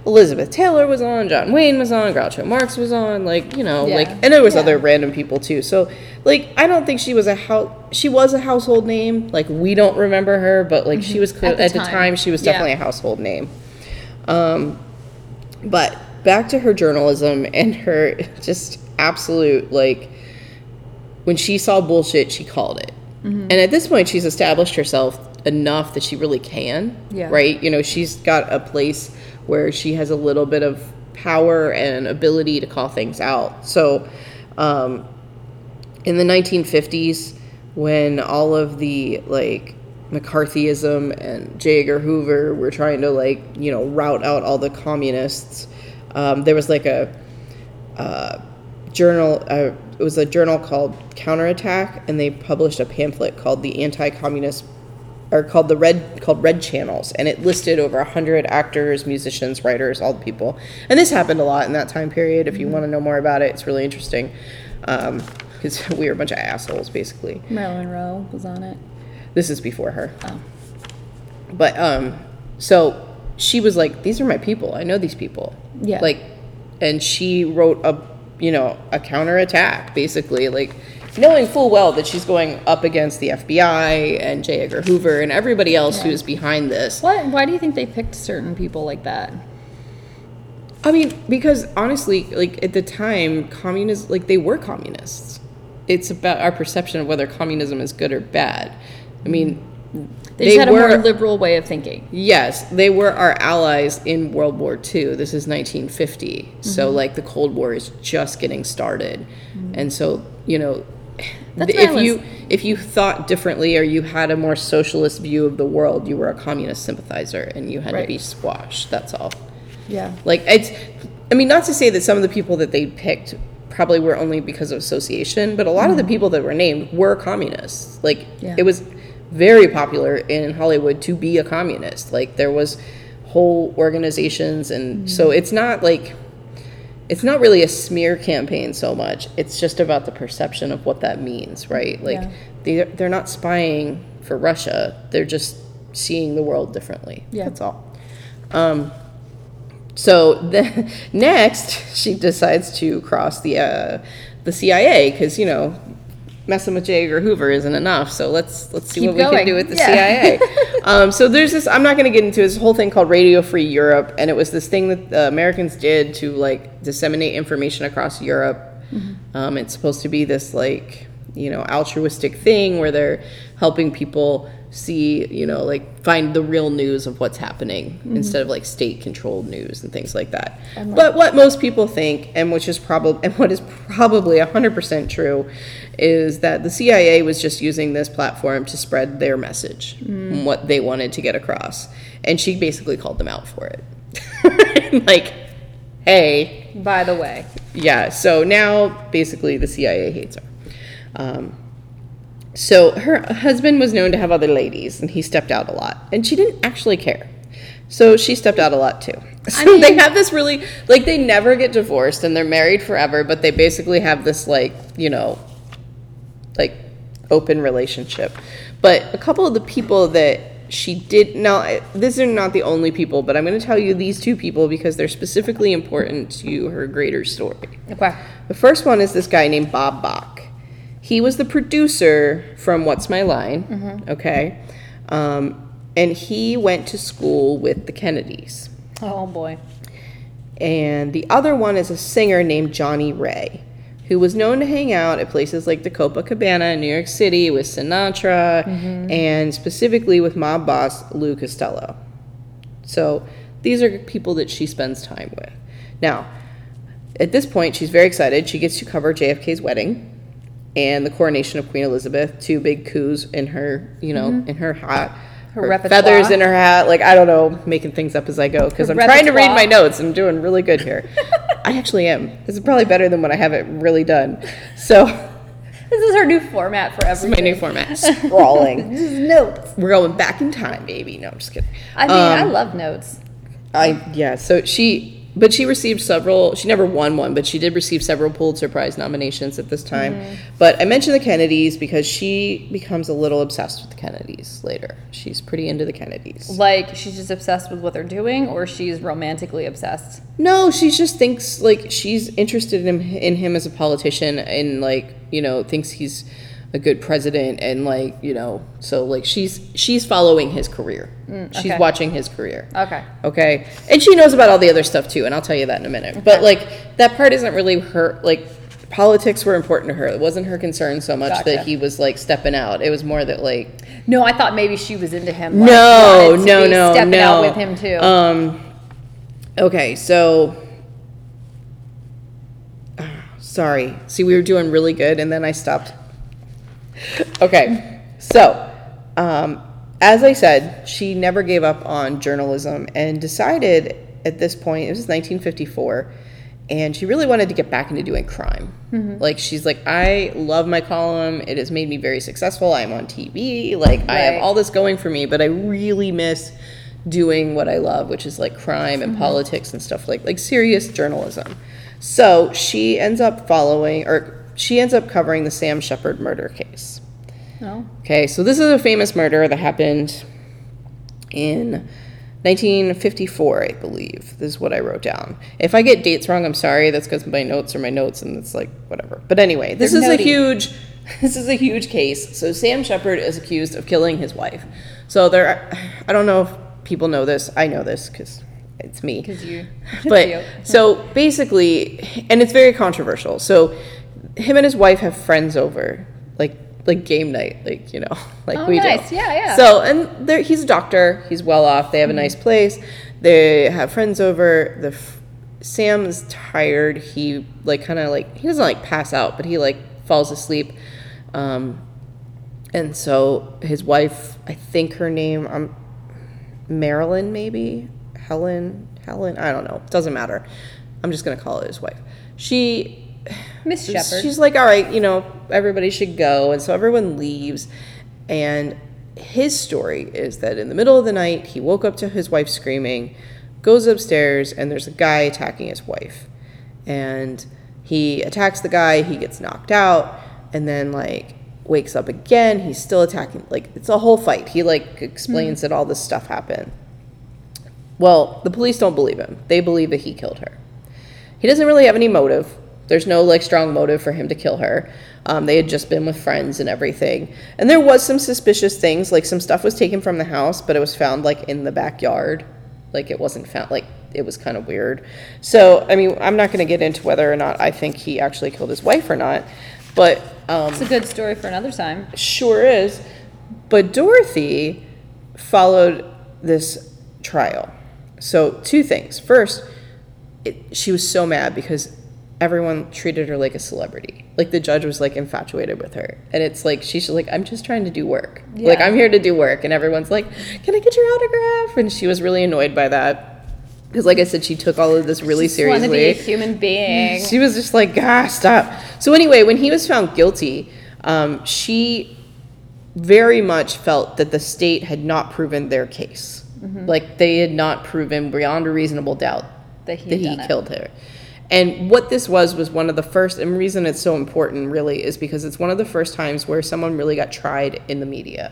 Elizabeth Taylor was on, John Wayne was on, Groucho Marx was on, like you know, Yeah. like and there was Yeah. other random people too. So like I don't think she was a house. She was a household name. Like we don't remember her, but like she was clear, At the at the time. time she was Yeah. definitely a household name. Um, but back to her journalism and her just absolute like when she saw bullshit, she called it. Mm-hmm. And at this point, she's established herself enough that she really can. Yeah. Right. You know, she's got a place where she has a little bit of power and ability to call things out. So, um, in the 1950s, when all of the like McCarthyism and J. Edgar Hoover were trying to like you know rout out all the communists, um, there was like a uh, journal. Uh, it was a journal called Counterattack, and they published a pamphlet called the Anti-Communist, or called the Red called Red Channels, and it listed over hundred actors, musicians, writers, all the people. And this happened a lot in that time period. If you want to know more about it, it's really interesting. Because (laughs) we were a bunch of assholes, basically. Marilyn Monroe was on it. This is before her. Oh. But um, so she was like, "These are my people. I know these people." Yeah. Like, and she wrote a, you know, a counterattack, basically, like knowing full well that she's going up against the FBI and J. Edgar Hoover and everybody else who Yeah. is behind this. What? Why do you think they picked certain people like that? I mean, because honestly, like at the time, communists, like they were communists. It's about our perception of whether communism is good or bad. I mean, They, just had a more liberal way of thinking. Yes, they were our allies in World War II. This is 1950. So, Mm-hmm. like, the Cold War is just getting started. And so, you know, That's if you if you thought differently or you had a more socialist view of the world, you were a communist sympathizer and you had to be squashed. That's all. Yeah. Like it's I mean not to say that some of the people that they picked probably were only because of association, but a lot of the people that were named were communists. Like Mm-hmm. Yeah. it was very popular in Hollywood to be a communist. Like there was whole organizations and Mm-hmm. so it's not like it's not really a smear campaign so much. It's just about the perception of what that means, right? Like Yeah. they they're not spying for Russia. They're just seeing the world differently. Yeah. That's all. Um, so then (laughs) next she decides to cross the uh, the CIA because you know messing with J. Edgar Hoover isn't enough. So let's let's see Keep what we going. can do with the Yeah. CIA. (laughs) um, so there's this. I'm not going to get into this whole thing called Radio Free Europe, and it was this thing that the Americans did to like disseminate information across Europe. Um, it's supposed to be this like you know altruistic thing where they're helping people see you know like find the real news of what's happening instead of like state controlled news and things like that but what most people think and which is probably and what is probably 100% true is that the cia was just using this platform to spread their message and what they wanted to get across and she basically called them out for it (laughs) like hey By the way, yeah, so now basically the CIA hates her. Um, so her husband was known to have other ladies, and he stepped out a lot, and she didn't actually care. So she stepped out a lot too. (laughs) So they have this really like they never get divorced, and they're married forever, but they basically have this like you know open relationship. But a couple of the people that she did now these are not the only people, but I'm going to tell you these two people because they're specifically important to her greater story. okay. The first one is this guy named Bob Bach. He was the producer from What's My Line, okay? Um, and he went to school with the Kennedys. Oh boy. And the other one is a singer named Johnnie Ray, who was known to hang out at places like the Copacabana in New York City with Sinatra mm-hmm. and specifically with mob boss Lou Costello. So these are people that she spends time with. Now, at this point, she's very excited. She gets to cover JFK's wedding and the coronation of Queen Elizabeth, two big coups in her, you know, mm-hmm. in her hat. Her repertoire. feathers in her hat. Like, I don't know, making things up as I go because I'm trying to read my notes. I'm doing really good here. (laughs) I actually am. This is probably better than when I have it really done. So, (laughs) This is her new format for this is my new format. (laughs) Sprawling. This is notes. We're going back in time, baby. No, I'm just kidding. I mean, I Um, love notes. I yeah. So she, but she received several. She never won one, but she did receive several Pulitzer Prize nominations at this time. Mm-hmm. But I mentioned the Kennedys because she becomes a little obsessed with the Kennedys later. She's pretty into the Kennedys. Like she's just obsessed with what they're doing, or she's romantically obsessed. No, she just thinks like she's interested in in him as a politician and like you know thinks he's a good president and like you know so like she's she's following his career. She's okay. watching his career. Okay. Okay. And she knows about all the other stuff too, and I'll tell you that in a minute. But like that part isn't really her like politics were important to her. It wasn't her concern so much Gotcha. that he was like stepping out. It was more that like No, I thought maybe she was into him. like, no, no, no, stepping no. out with him too. Um Okay, so (sighs) sorry. See, we were doing really good and then I stopped. Okay. So, um as I said, she never gave up on journalism and decided at this point, it was 1954, and she really wanted to get back into doing crime. Mm-hmm. Like, she's like, I love my column. It has made me very successful. I'm on TV. Like, I have all this going for me, but I really miss doing what I love, which is like crime Mm-hmm. and politics and stuff like like serious journalism. So she ends up following, or she ends up covering the Sam Sheppard murder case. no. Okay, so this is a famous murder that happened in 1954, I believe. This is what I wrote down. If I get dates wrong, I'm sorry. That's because my notes are my notes, and it's like whatever. But anyway, this They're is a huge, (laughs) this is a huge case. So Sam Sheppard is accused of killing his wife. So there, I don't know if people know this. I know this because it's me Because you. (laughs) but you. so basically and it's very controversial so him and his wife have friends over like like game night like you know (laughs) like Oh, we nice. do Yeah, yeah. so and there he's a doctor he's well off they have a nice place they have friends over the f- sam's tired he like kind of like he doesn't like pass out but he like falls asleep um and so his wife i think her name um Marilyn, maybe Helen, Helen. I don't know. Doesn't matter. I'm just gonna call it his wife. She, Miss Sheppard. she's like, all right, you know, everybody should go, and so everyone leaves. And his story is that in the middle of the night, he woke up to his wife screaming, goes upstairs, and there's a guy attacking his wife, and he attacks the guy. He gets knocked out, and then like wakes up again. He's still attacking. Like it's a whole fight. He like explains hmm. that all this stuff happened. Well, the police don't believe him. They believe that he killed her. He doesn't really have any motive. There's no like strong motive for him to kill her. Um, they had just been with friends and everything. And there was some suspicious things, like some stuff was taken from the house, but it was found like in the backyard. Like it wasn't found like it was kind of weird. So I mean, I'm not going to get into whether or not I think he actually killed his wife or not, but um, It's a good story for another time. Sure is. But Dorothy followed this trial. So, two things. First, it, she was so mad because everyone treated her like a celebrity. Like the judge was like infatuated with her. And it's like she's like I'm just trying to do work. Like I'm here to do work and everyone's like, "Can I get your autograph?" And she was really annoyed by that. Because like I said she took all of this really to seriously. be a human being. She was just like, ah, stop. So anyway, when he was found guilty, um, she very much felt that the state had not proven their case. Like they had not proven beyond a reasonable doubt That he that he done it. killed her. And what this was was one of the first, and the reason it's so important really is because it's one of the first times where someone really got tried in the media.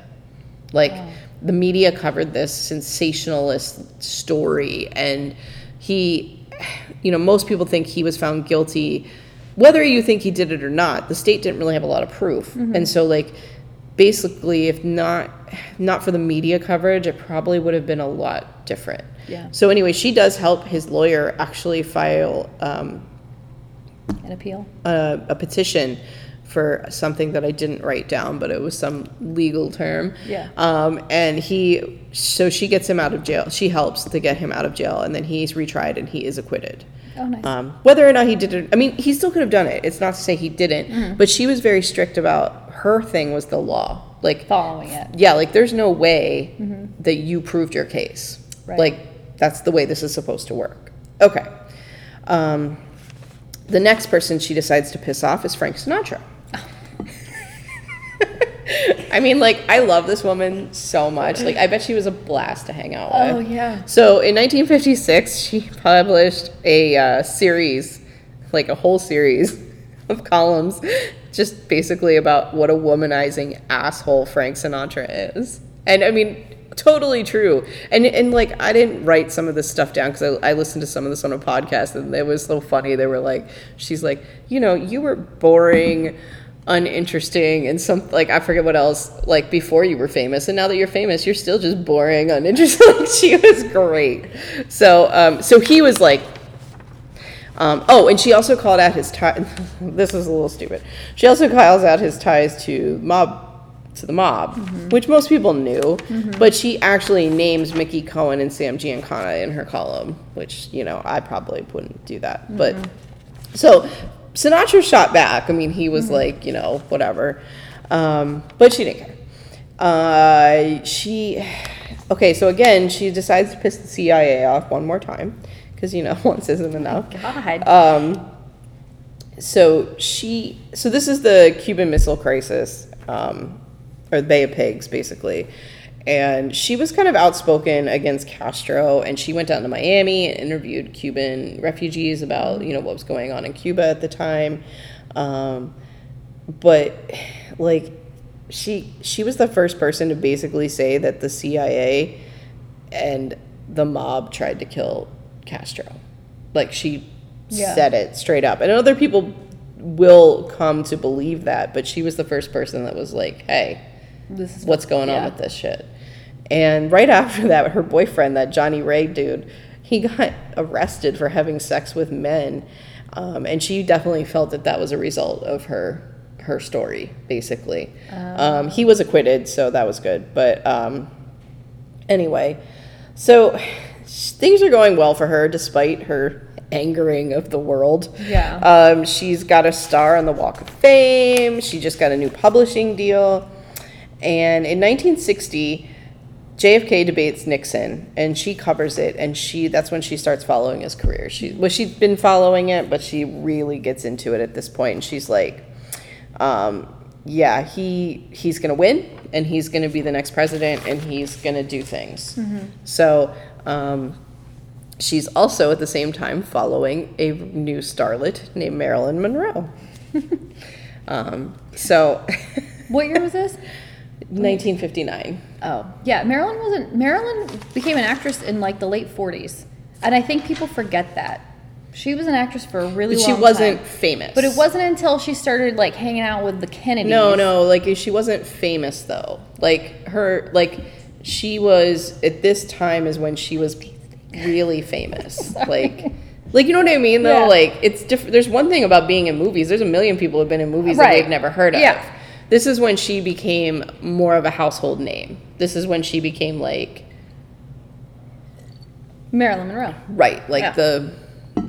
Like the media covered this sensationalist story, and he, you know, most people think he was found guilty. Whether you think he did it or not, the state didn't really have a lot of proof, mm-hmm. and so like basically, if not not for the media coverage, it probably would have been a lot different. Yeah. So anyway, she does help his lawyer actually file um, An appeal. a, a petition for something that I didn't write down, but it was some legal term. Yeah. Um, and he, so she gets him out of jail. She helps to get him out of jail, and then he's retried and he is acquitted. Oh, nice. Um, whether or not he did it, I mean, he still could have done it. It's not to say he didn't, Mm-hmm. but she was very strict about her thing was the law. Like, Following it. yeah, like there's no way that you proved your case. Mm-hmm. Right. Like that's the way this is supposed to work. Okay. Um, the next person she decides to piss off is Frank Sinatra. (laughs) I mean, like I love this woman so much. Like I bet she was a blast to hang out with. Oh, yeah. So in 1956, she published a uh, series, like a whole series (laughs) of columns, just basically about what a womanizing asshole Frank Sinatra is. And I mean, totally true. And and like I didn't write some of this stuff down because I, I listened to some of this on a podcast, and it was so funny. They were like, she's like, you know, you were boring. uninteresting and some like I forget what else like before you were famous and now that you're famous you're still just boring uninteresting (laughs) she was great so um so he was like um, oh, and she also called out his tie. (laughs) this is a little stupid. She also calls out his ties to mob, to the mob, which most people knew. But she actually names Mickey Cohen and Sam Giancana in her column, which you know I probably wouldn't do that. But so Sinatra shot back. I mean, he was like, you know, whatever. Um, but she didn't care. Uh, she, okay, so again, she decides to piss the CIA off one more time because you know (laughs) once isn't enough. God. Um, so she, so this is the Cuban Missile Crisis, um, or Bay of Pigs, basically. And she was kind of outspoken against Castro, and she went down to Miami and interviewed Cuban refugees about you know what was going on in Cuba at the time. Um, but like she she was the first person to basically say that the CIA and the mob tried to kill Castro. Like she Yeah. said it straight up. And other people will come to believe that, but she was the first person that was like, "Hey, This is what's going on with this shit?" And right after that, her boyfriend, that Johnnie Ray dude, he got arrested for having sex with men, um, and she definitely felt that that was a result of her her story, basically. Um, he was acquitted, so that was good. But um, anyway, so things are going well for her despite her angering of the world. Yeah. Um, she's got a star on the Walk of Fame. She just got a new publishing deal. And in 1960, JFK debates Nixon, and she covers it, and she that's when she starts following his career. She well, she'd been following it, but she really gets into it at this point, and she's like, um, yeah, he he's gonna win, and he's gonna be the next president, and he's gonna do things. So. Um, She's also at the same time following a new starlet named Marilyn Monroe. (laughs) um, so, What year was this? (laughs) 1959. Oh, yeah. Marilyn wasn't. Marilyn became an actress in like the late 40s, and I think people forget that she was an actress for a really But long she wasn't time. famous. But it wasn't until she started like hanging out with the Kennedys. No, no, like she wasn't famous though. Like her, like she was at this time is when she was really famous. (laughs) like, like you know what I mean though. Yeah. Like it's different. There's one thing about being in movies. There's a million people who've been in movies that Right. we've never heard of. Yeah. This is when she became more of a household name. This is when she became like Marilyn Monroe. right, like Yeah. the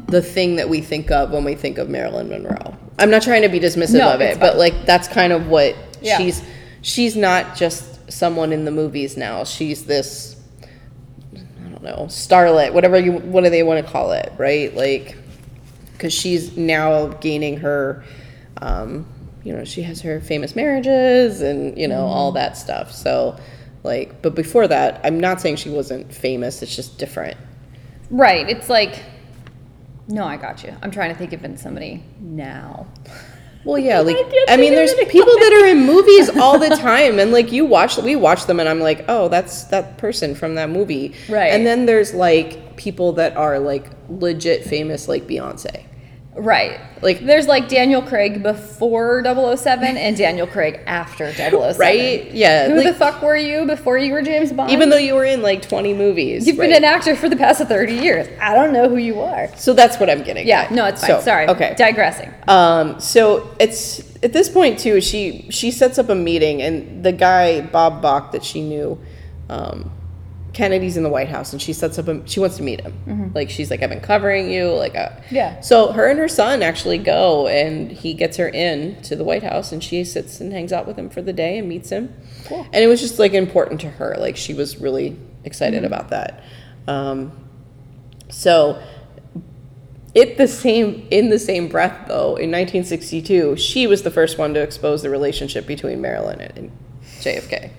the thing that we think of when we think of Marilyn Monroe. I'm not trying to be dismissive No, of it, but like that's kind of what Yeah. she's she's not just someone in the movies now. She's this I don't know, starlet, whatever you what do they want to call it, right? Like cuz she's now gaining her um you know, she has her famous marriages and, you know, all Mm-hmm. that stuff. So like but before that, I'm not saying she wasn't famous, it's just different. Right. It's like. No, I got you. I'm trying to think of in somebody now. Well, yeah, like can't I mean, there's people that are in movies all the (laughs) time, and like you watch, we watch them, and I'm like, oh, that's that person from that movie, Right. And then there's like people that are like legit famous, like Beyonce. Right. Like- there's like Daniel Craig before 007 (laughs) and Daniel Craig after 007. Right? Yeah, Who like- the fuck were you before you were James Bond? Even though you were in like 20 movies, you've been an actor for the past 30 years. I don't know who you are. So that's what I'm getting. Yeah, at. no, it's fine. So, Sorry. Okay. Digressing. Um, so it's at this point too. She she sets up a meeting, and the guy Bob Bach that she knew, um, Kennedy's in the White House, and she sets up a. She wants to meet him. Mm-hmm. Like she's like, I've been covering you, like a. Yeah. So her and her son actually go, and he gets her in to the White House, and she sits and hangs out with him for the day and meets him. Cool. And it was just like important to her. Like she was really excited mm-hmm. about that. Um, so it the same in the same breath though in 1962 she was the first one to expose the relationship between marilyn and jfk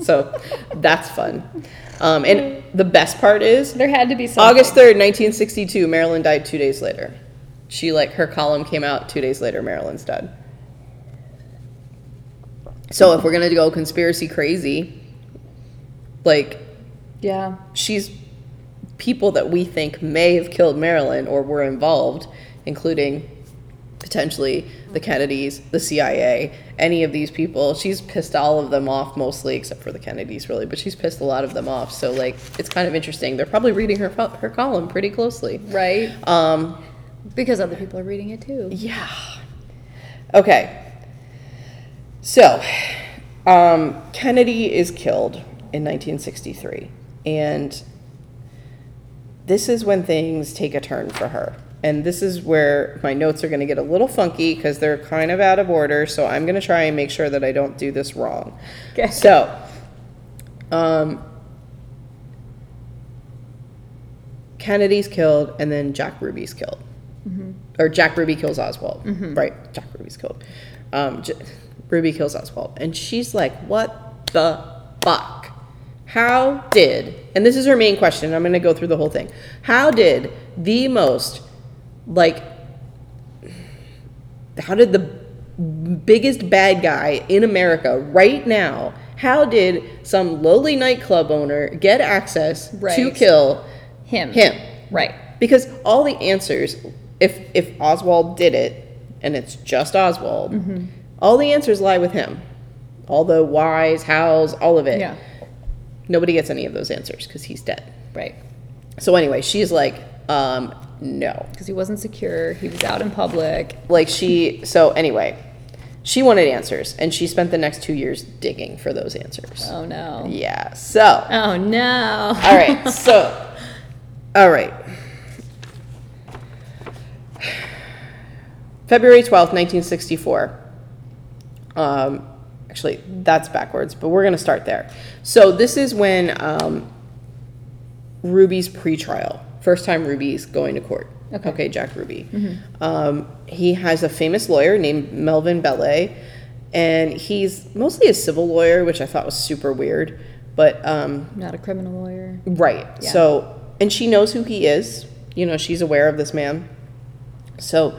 so (laughs) that's fun um, and the best part is There had to be something. august 3rd 1962 marilyn died two days later she like her column came out two days later marilyn's dead so if we're gonna go conspiracy crazy like Yeah. she's people that we think may have killed Marilyn or were involved, including potentially the Kennedys, the CIA, any of these people. She's pissed all of them off mostly, except for the Kennedys, really. But she's pissed a lot of them off. So like, it's kind of interesting. They're probably reading her her column pretty closely. Right. Um, Because other people are reading it too. yeah. Okay. So, um, Kennedy is killed in 1963, and this is when things take a turn for her. And this is where my notes are going to get a little funky because they're kind of out of order. So I'm going to try and make sure that I don't do this wrong. Okay. So, um, Kennedy's killed, and then Jack Ruby's killed. Or Jack Ruby kills Oswald. Right, Jack Ruby's killed. Um, J- Ruby kills Oswald. And she's like, what the fuck? How did, and this is her main question, I'm going to go through the whole thing. How did the most, like, how did the biggest bad guy in America right now, how did some lowly nightclub owner get access to kill Him. him? Right. Because all the answers, if if Oswald did it, and it's just Oswald, Mm-hmm. all the answers lie with him. All the whys, hows, all of it. Yeah. Nobody gets any of those answers because he's dead. Right. So anyway, she's like, um, no. Because he wasn't secure. He was out in public. Like she. So anyway, she wanted answers, and she spent the next two years digging for those answers. Oh no. Yeah. So. Oh no. All right. So. (laughs) All right. February 12th, 1964. Um, actually, that's backwards, but we're going to start there. So, this is when um, Ruby's pretrial, first time Ruby's going to court. Okay. Jack Ruby. Um, he has a famous lawyer named Melvin Belli, and he's mostly a civil lawyer, which I thought was super weird. But um, Not a criminal lawyer. Right. Yeah. So, and she knows who he is. You know, she's aware of this man. So,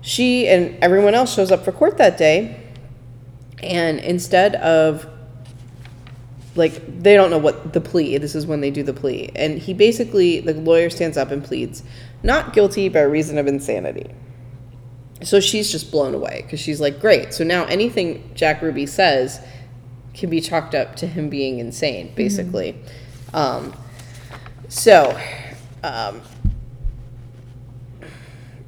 she and everyone else shows up for court that day. And instead of like they don't know what the plea. This is when they do the plea, and he basically the lawyer stands up and pleads not guilty by reason of insanity. So she's just blown away because she's like, great. So now anything Jack Ruby says can be chalked up to him being insane, basically. Um, so, um,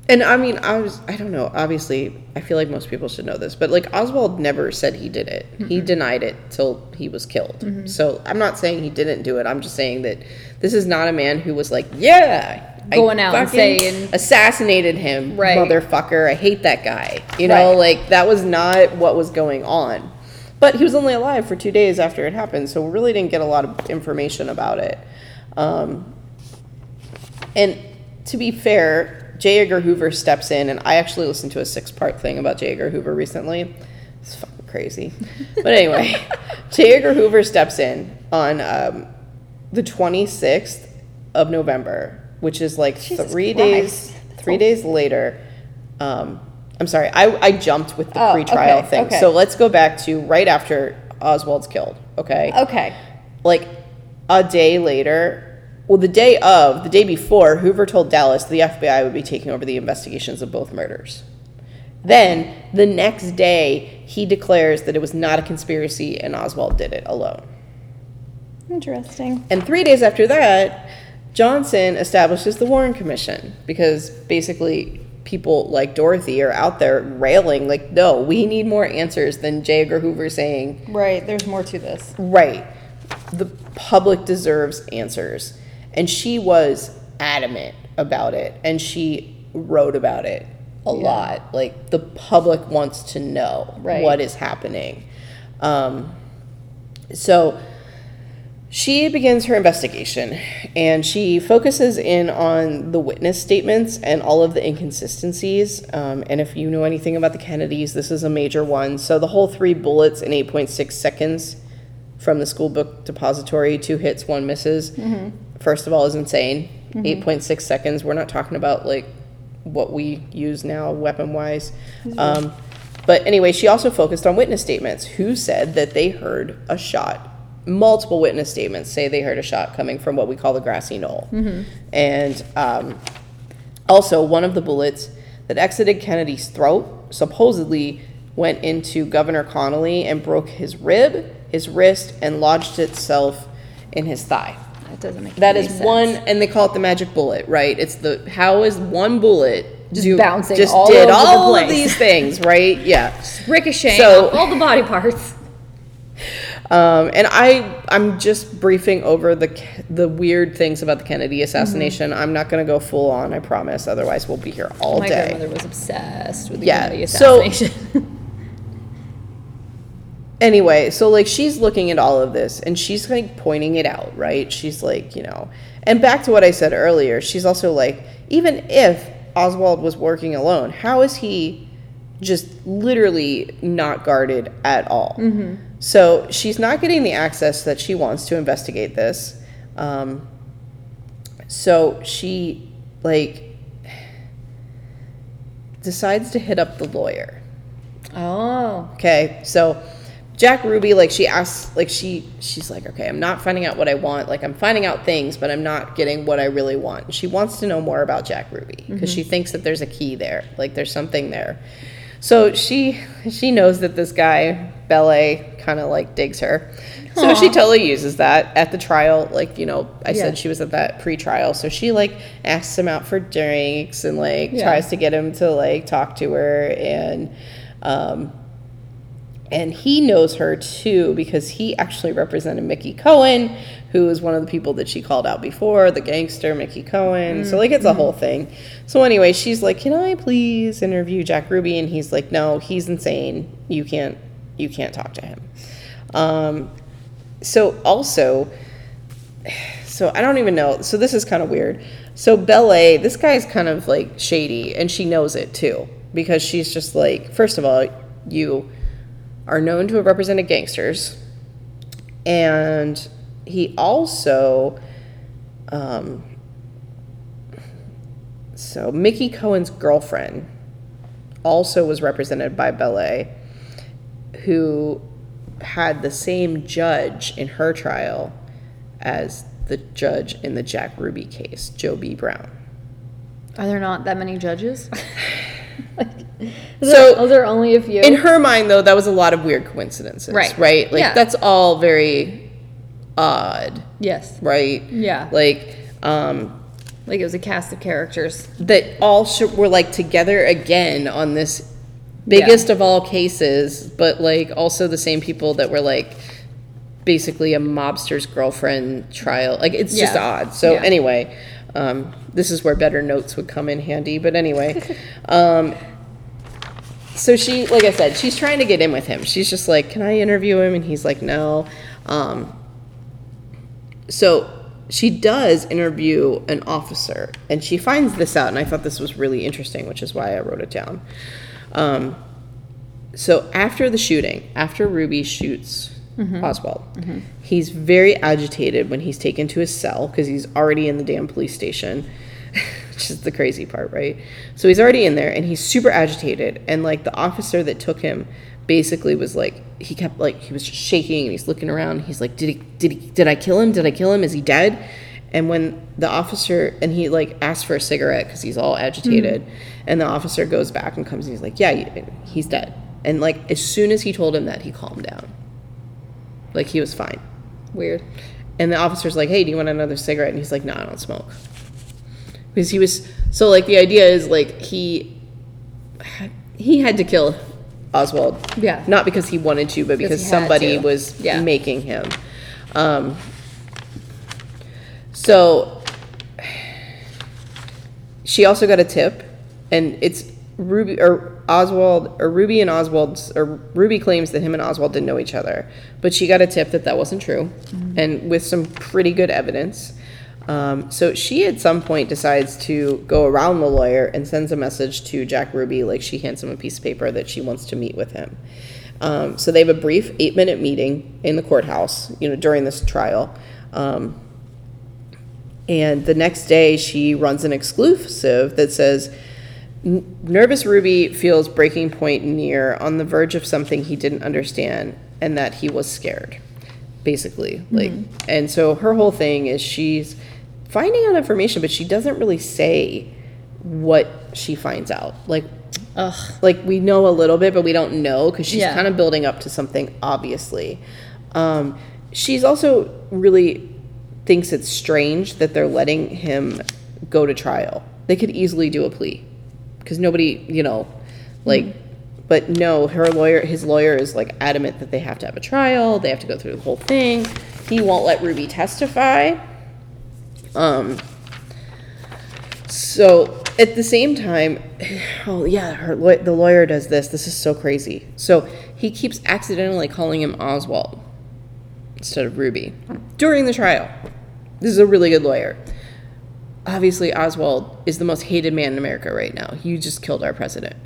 and I mean, I was, I don't know, obviously, I feel like most people should know this, but like Oswald never said he did it. He denied it till he was killed. So I'm not saying he didn't do it. I'm just saying that this is not a man who was like, yeah. I Going out and saying- assassinated him, Right. motherfucker. I hate that guy. You know, Right. like that was not what was going on. But he was only alive for two days after it happened, so we really didn't get a lot of information about it. Um, and to be fair, J. Edgar Hoover steps in, and I actually listened to a six part thing about J. Edgar Hoover recently. It's fucking crazy. (laughs) but anyway, J. Edgar Hoover steps in on um, the 26th of November, which is like Jesus three Christ. days, three days later. Um, I'm sorry, I, I jumped with the Oh, pretrial okay, thing. okay. So let's go back to right after Oswald's killed, okay? Okay. like a day later, well, the day of, the day before, Hoover told Dallas the FBI would be taking over the investigations of both murders. Then, the next day, he declares that it was not a conspiracy and Oswald did it alone. Interesting. And three days after that, Johnson establishes the Warren Commission because basically people like Dorothy are out there railing, like, no, we need more answers than J. Edgar Hoover saying, Right. There's more to this. Right. The public deserves answers. And she was adamant about it. And she wrote about it a lot. Like, the public wants to know Right. what is happening. Um, so she begins her investigation and she focuses in on the witness statements and all of the inconsistencies. Um, and if you know anything about the Kennedys, this is a major one. So the whole three bullets in 8.6 seconds from the school book depository, two hits, one misses, first of all, is insane. 8.6 seconds. We're not talking about like what we use now weapon wise. Um, but anyway, she also focused on witness statements who said that they heard a shot. Multiple witness statements say they heard a shot coming from what we call the grassy knoll. And um, also, one of the bullets that exited Kennedy's throat supposedly went into Governor Connolly and broke his rib, his wrist, and lodged itself in his thigh. That doesn't make That any is sense. one, and they call it the magic bullet, right? It's the how is one bullet Just bouncing just all did over the all of these things, right? (laughs) Yeah. ricocheting So- off all the body parts. Um, and I, I'm just briefing over the Ke- the weird things about the Kennedy assassination. I'm not going to go full on, I promise. Otherwise, we'll be here all day. My day. grandmother was obsessed with the Yeah, Kennedy so- assassination. (laughs) anyway, so like she's looking at all of this and she's like pointing it out, right? She's like, you know, and back to what I said earlier, she's also like, even if Oswald was working alone, how is he just literally not guarded at all? So she's not getting the access that she wants to investigate this. Um, so she like decides to hit up the lawyer. oh, Okay, so Jack Ruby, like she asks, like she she's like, okay, I'm not finding out what I want. Like I'm finding out things, but I'm not getting what I really want. She wants to know more about Jack Ruby because she thinks that there's a key there, like there's something there. So she she knows that this guy Belli kind of like digs her. So she totally uses that at the trial. Like you know, I Yeah. said she was at that pre-trial, so she like asks him out for drinks and like Yeah. tries to get him to like talk to her and. Um, and he knows her too because he actually represented Mickey Cohen, who is one of the people that she called out before, the gangster Mickey Cohen. So like it's a whole thing. So anyway, she's like, "Can I please interview Jack Ruby?" And he's like, "No, he's insane. You can't you can't talk to him." Um, so also (sighs) so I don't even know. So this is kind of weird. So Belli, this guy's kind of like shady, and she knows it too because she's just like, first of all, you are known to have represented gangsters, and he also, um, so Mickey Cohen's girlfriend also was represented by Belli, who had the same judge in her trial as the judge in the Jack Ruby case, Joe B. Brown. Are there not that many judges? (laughs) So- those are only a few? In her mind, though, that was a lot of weird coincidences, Right. Right? Like Yeah. that's all very odd, yes. right? Yeah. Like um, Like it was a cast of characters. that all sh- were like together again on this biggest of all cases, but like also the same people that were like basically a mobster's girlfriend trial. Like it's just odd. So Yeah. anyway, um, this is where better notes would come in handy. But anyway, (laughs) um, so she, like I said, she's trying to get in with him. She's just like, "Can I interview him?" And he's like, "No." Um, so she does interview an officer, and she finds this out, and I thought this was really interesting, which is why I wrote it down. Um, so after the shooting, after Ruby shoots Oswald, he's very agitated when he's taken to his cell because he's already in the damn police station, (laughs) which is the crazy part, right? So he's already in there and he's super agitated, and like the officer that took him basically was like he kept like he was just shaking and he's looking around. He's like, did he did he did I kill him? Did I kill him? Is he dead? And when the officer and he like asked for a cigarette because he's all agitated, mm-hmm. and the officer goes back and comes and he's like, yeah, he's dead. And like as soon as he told him that, he calmed down. Like he was fine. Weird. And the officer's like, hey, do you want another cigarette? And he's like, no, I don't smoke. Because he was so like the idea is like he he had to kill Oswald. Yeah. Not because he wanted to, but because somebody to. was Yeah. making him. Um, so she also got a tip, and it's Ruby or Oswald or Ruby and Oswald's or Ruby claims that him and Oswald didn't know each other, but she got a tip that that wasn't true, and with some pretty good evidence. Um, so she at some point decides to go around the lawyer and sends a message to Jack Ruby, like she hands him a piece of paper that she wants to meet with him. Um, so they have a brief eight minute meeting in the courthouse, you know, during this trial. Um, and the next day, she runs an exclusive that says, Nervous Ruby feels breaking point near, on the verge of something he didn't understand, and that he was scared, basically. Like, and so her whole thing is she's finding out information, but she doesn't really say what she finds out. Like, Ugh. like we know a little bit, but we don't know because she's Yeah. kind of building up to something. Obviously, um, she's also really thinks it's strange that they're letting him go to trial. They could easily do a plea because nobody, you know, like. But no, her lawyer, his lawyer is like adamant that they have to have a trial. They have to go through the whole thing. He won't let Ruby testify. Um, so at the same time, (sighs) oh yeah, her law- the lawyer does this. This is so crazy. So he keeps accidentally calling him Oswald instead of Ruby during the trial. This is a really good lawyer. Obviously, Oswald is the most hated man in America right now. He just killed our president,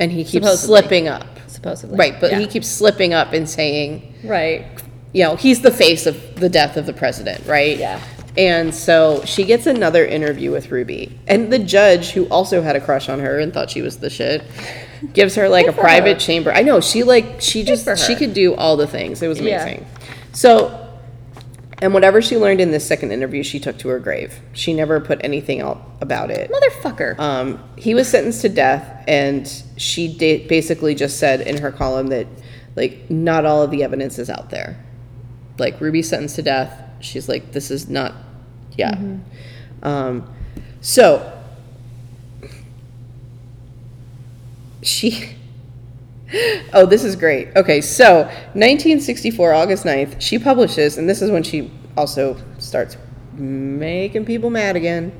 and he keeps Supposedly. slipping up. Supposedly. Right, but Yeah. he keeps slipping up and saying, Right. you know, he's the face of the death of the president, right? Yeah. And so she gets another interview with Ruby. And the judge, who also had a crush on her and thought she was the shit, gives her like a for private her. chamber. I know, she like, she just, for she could do all the things. It was Yeah. amazing. So, and whatever she learned in this second interview, she took to her grave. She never put anything out about it. Motherfucker. Um, he was sentenced to death, and she da- basically just said in her column that, like, not all of the evidence is out there. Like, Ruby's sentenced to death. She's like, this is not, yeah. Um, so, she, (laughs) oh, this is great. Okay, so 1964, August 9th, she publishes, and this is when she also starts making people mad again.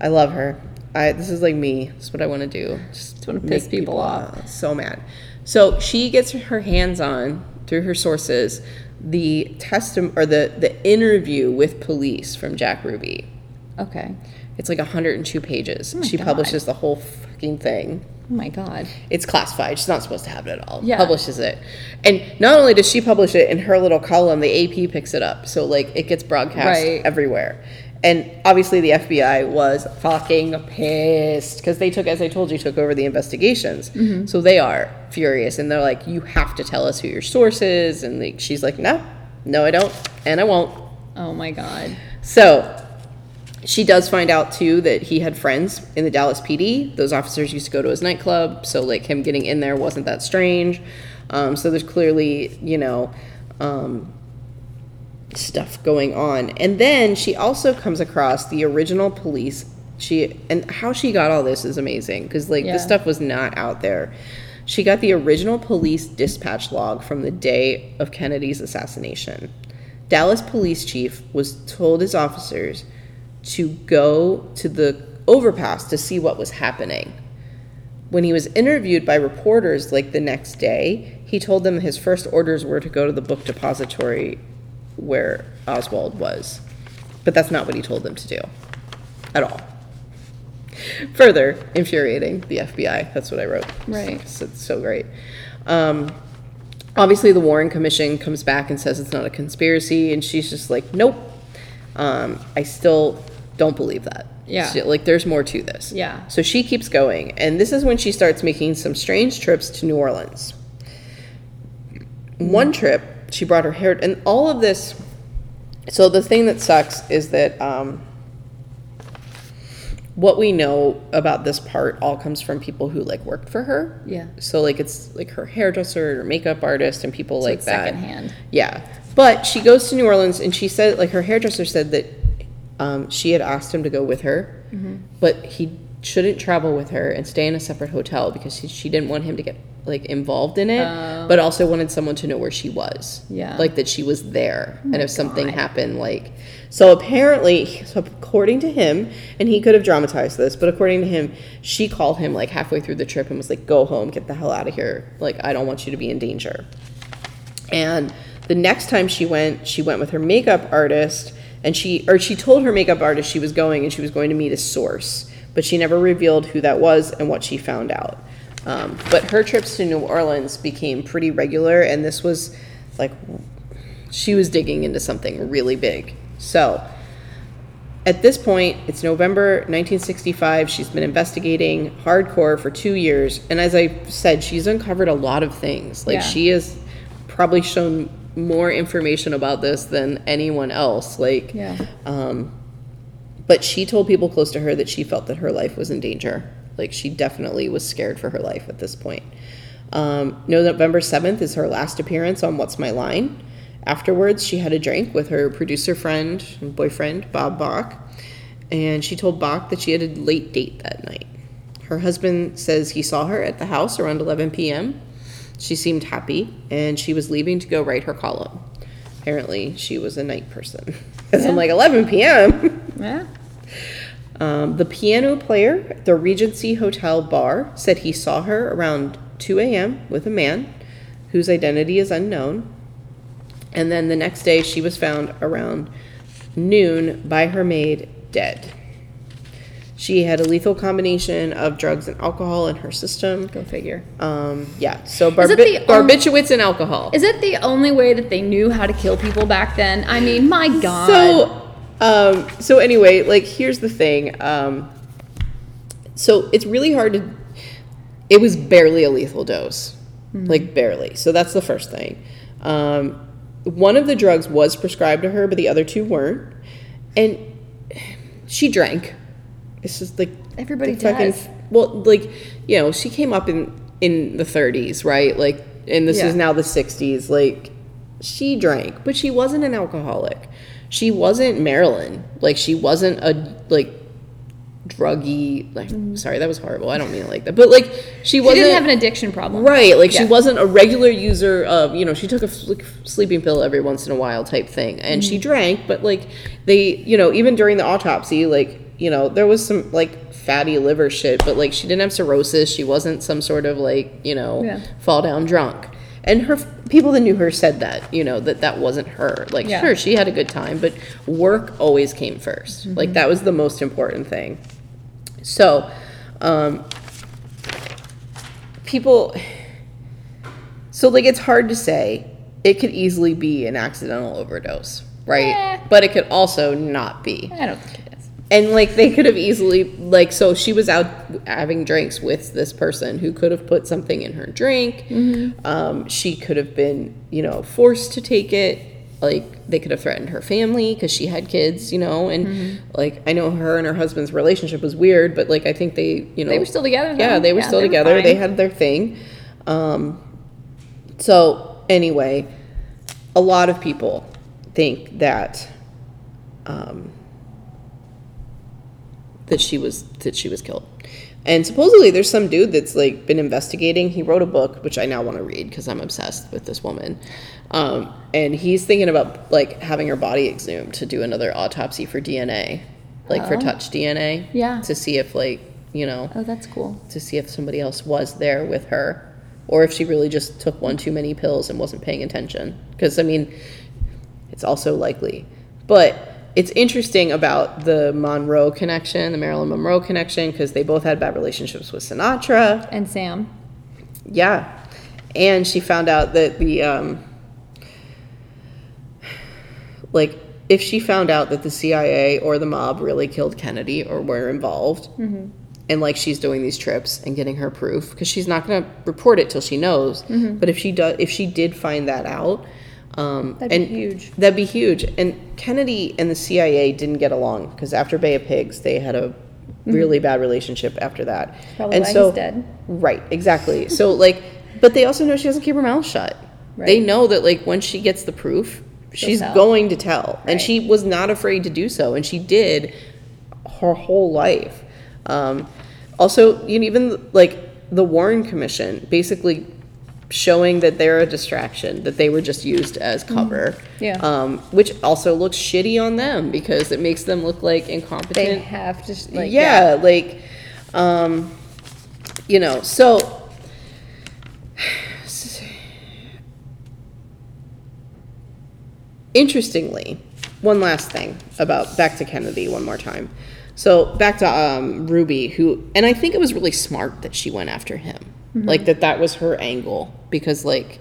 I love her. I, this is like me. This is what I want to do. Just wanna piss people off. uh, so mad. So she gets her hands on through her sources the testimony or the the interview with police from Jack Ruby. okay. It's like 102 pages. Oh my she God. publishes the whole fucking thing. Oh my god. It's classified. She's not supposed to have it at all. Yeah. Publishes it. And not only does she publish it in her little column, the AP picks it up. So like it gets broadcast Right. everywhere. And obviously, the FBI was fucking pissed because they took, as I told you, took over the investigations. So they are furious, and they're like, "You have to tell us who your source is." And like, she's like, "No, no, I don't, and I won't." Oh my god. So she does find out too that he had friends in the Dallas PD. Those officers used to go to his nightclub, so like him getting in there wasn't that strange. Um, so there's clearly, you know, um, stuff going on. And then she also comes across the original police. She and how she got all this is amazing because like Yeah. this stuff was not out there. She got the original police dispatch log from the day of Kennedy's assassination. Dallas police chief was told his officers to go to the overpass to see what was happening. When he was interviewed by reporters like the next day, he told them his first orders were to go to the book depository where Oswald was. But that's not what he told them to do at all. Further infuriating the FBI. That's what I wrote. Right. It's, it's so great. Um, obviously, the Warren Commission comes back and says it's not a conspiracy, and she's just like, nope. Um, I still don't believe that. Yeah. She- like, there's more to this. Yeah. So she keeps going, and this is when she starts making some strange trips to New Orleans. One trip, she brought her hair, and all of this. So the thing that sucks is that um, what we know about this part all comes from people who like worked for her. Yeah. So like it's like her hairdresser or makeup artist and people like it's that. secondhand. Yeah. But she goes to New Orleans and she said like her hairdresser said that um, she had asked him to go with her, Mm-hmm. but he shouldn't travel with her and stay in a separate hotel because she, she didn't want him to get like involved in it, Oh. but also wanted someone to know where she was. Yeah. Like that she was there. and oh if something God. happened, like. So apparently, so according to him, and he could have dramatized this, but according to him, she called him like halfway through the trip and was like, go home, get the hell out of here. Like, I don't want you to be in danger. And the next time she went, she went with her makeup artist, and she or she told her makeup artist she was going and she was going to meet a source, but she never revealed who that was and what she found out. Um, but her trips to New Orleans became pretty regular, and this was like she was digging into something really big. So at this point, it's November 1965. She's been investigating hardcore for two years. And as I said, she's uncovered a lot of things. Like, Yeah. she has probably shown more information about this than anyone else. Like, Yeah. um, but she told people close to her that she felt that her life was in danger. Like, she definitely was scared for her life at this point. Um, no, November 7th is her last appearance on What's My Line. Afterwards, she had a drink with her producer friend and boyfriend, Bob Bach, and she told Bach that she had a late date that night. Her husband says he saw her at the house around 11 p.m. She seemed happy, and she was leaving to go write her column. Apparently, she was a night person. (laughs) Because I'm like, 11 p.m. Yeah. Um, the piano player at the Regency Hotel bar said he saw her around 2 a.m. with a man whose identity is unknown. And then the next day, she was found around noon by her maid, dead. She had a lethal combination of drugs and alcohol in her system. Go figure. Um, yeah, so barbi- the on- and alcohol. Is it the only way that they knew how to kill people back then? I mean, my God. So, um, so anyway, like here's the thing. Um, so it's really hard to. It was barely a lethal dose, like barely. So that's the first thing. Um, one of the drugs was prescribed to her, but the other two weren't, and she drank. It's just like Everybody the fucking- does. well, like you know, she came up in in the 30s, right? Like, and this Yeah. is now the 60s. Like, she drank, but she wasn't an alcoholic. She wasn't Marilyn. Like, she wasn't a like druggy. Like, mm-hmm. sorry, that was horrible. I don't mean it like that, but like, she wasn't she didn't have an addiction problem. Right, like she wasn't a regular user of, you know, she took a like, sleeping pill every once in a while type thing. And she mm-hmm. drank, but like they, you know, even during the autopsy, like, you know, there was some like fatty liver shit, but like she didn't have cirrhosis. She wasn't some sort of like, you know, Yeah. fall down drunk. And her people that knew her said that, you know, that that wasn't her. Like, Yeah. sure, she had a good time, but work always came 1st Like that was the most important thing. So, um, people so like it's hard to say it could easily be an accidental overdose right Eh. but it could also not be I don't and like they could have easily like so she was out having drinks with this person who could have put something in her drink. Um, she could have been you know forced to take it. Like they could have threatened her family because she had kids you know? And like i know her and her husband's relationship was weird but like i think they you know They were still together, yeah they were Yeah, still they were together. They had their thing. Um, so anyway a lot of people think that um, that she was that she was killed. And supposedly there's some dude that's like been investigating. He wrote a book which I now want to read because I'm obsessed with this woman. Um, and he's thinking about like having her body exhumed to do another autopsy for DNA, like for Oh. touch DNA. Yeah. To see if like, you know, Oh, that's cool. to see if somebody else was there with her or if she really just took one too many pills and wasn't paying attention. Because, I mean, it's also likely. But it's interesting about the Monroe connection, the Marilyn Monroe connection, because they both had bad relationships with Sinatra. And Sam. Yeah. And she found out that the, um, like, if she found out that the CIA or the mob really killed Kennedy or were involved, and like she's doing these trips and getting her proof, because she's not going to report it till she knows. But if she does, if she did find that out, um, That'd be and huge. That'd be huge. And Kennedy and the CIA didn't get along because after Bay of Pigs, they had a really bad relationship after that. Probably and why so, he's dead. Right, exactly. So like, but they also know she doesn't keep her mouth shut. They know that like when she gets the proof, she's tell. going to tell, and she was not afraid to do so, and she did her whole life. Um, also, you know, even like the Warren Commission basically showing that they're a distraction, that they were just used as cover. Mm-hmm. Yeah. Um, which also looks shitty on them because it makes them look like incompetent They have to, like, yeah, like um you know so interestingly one last thing about back to kennedy one more time so back to um, ruby who and i think it was really smart that she went after him like that that was her angle because like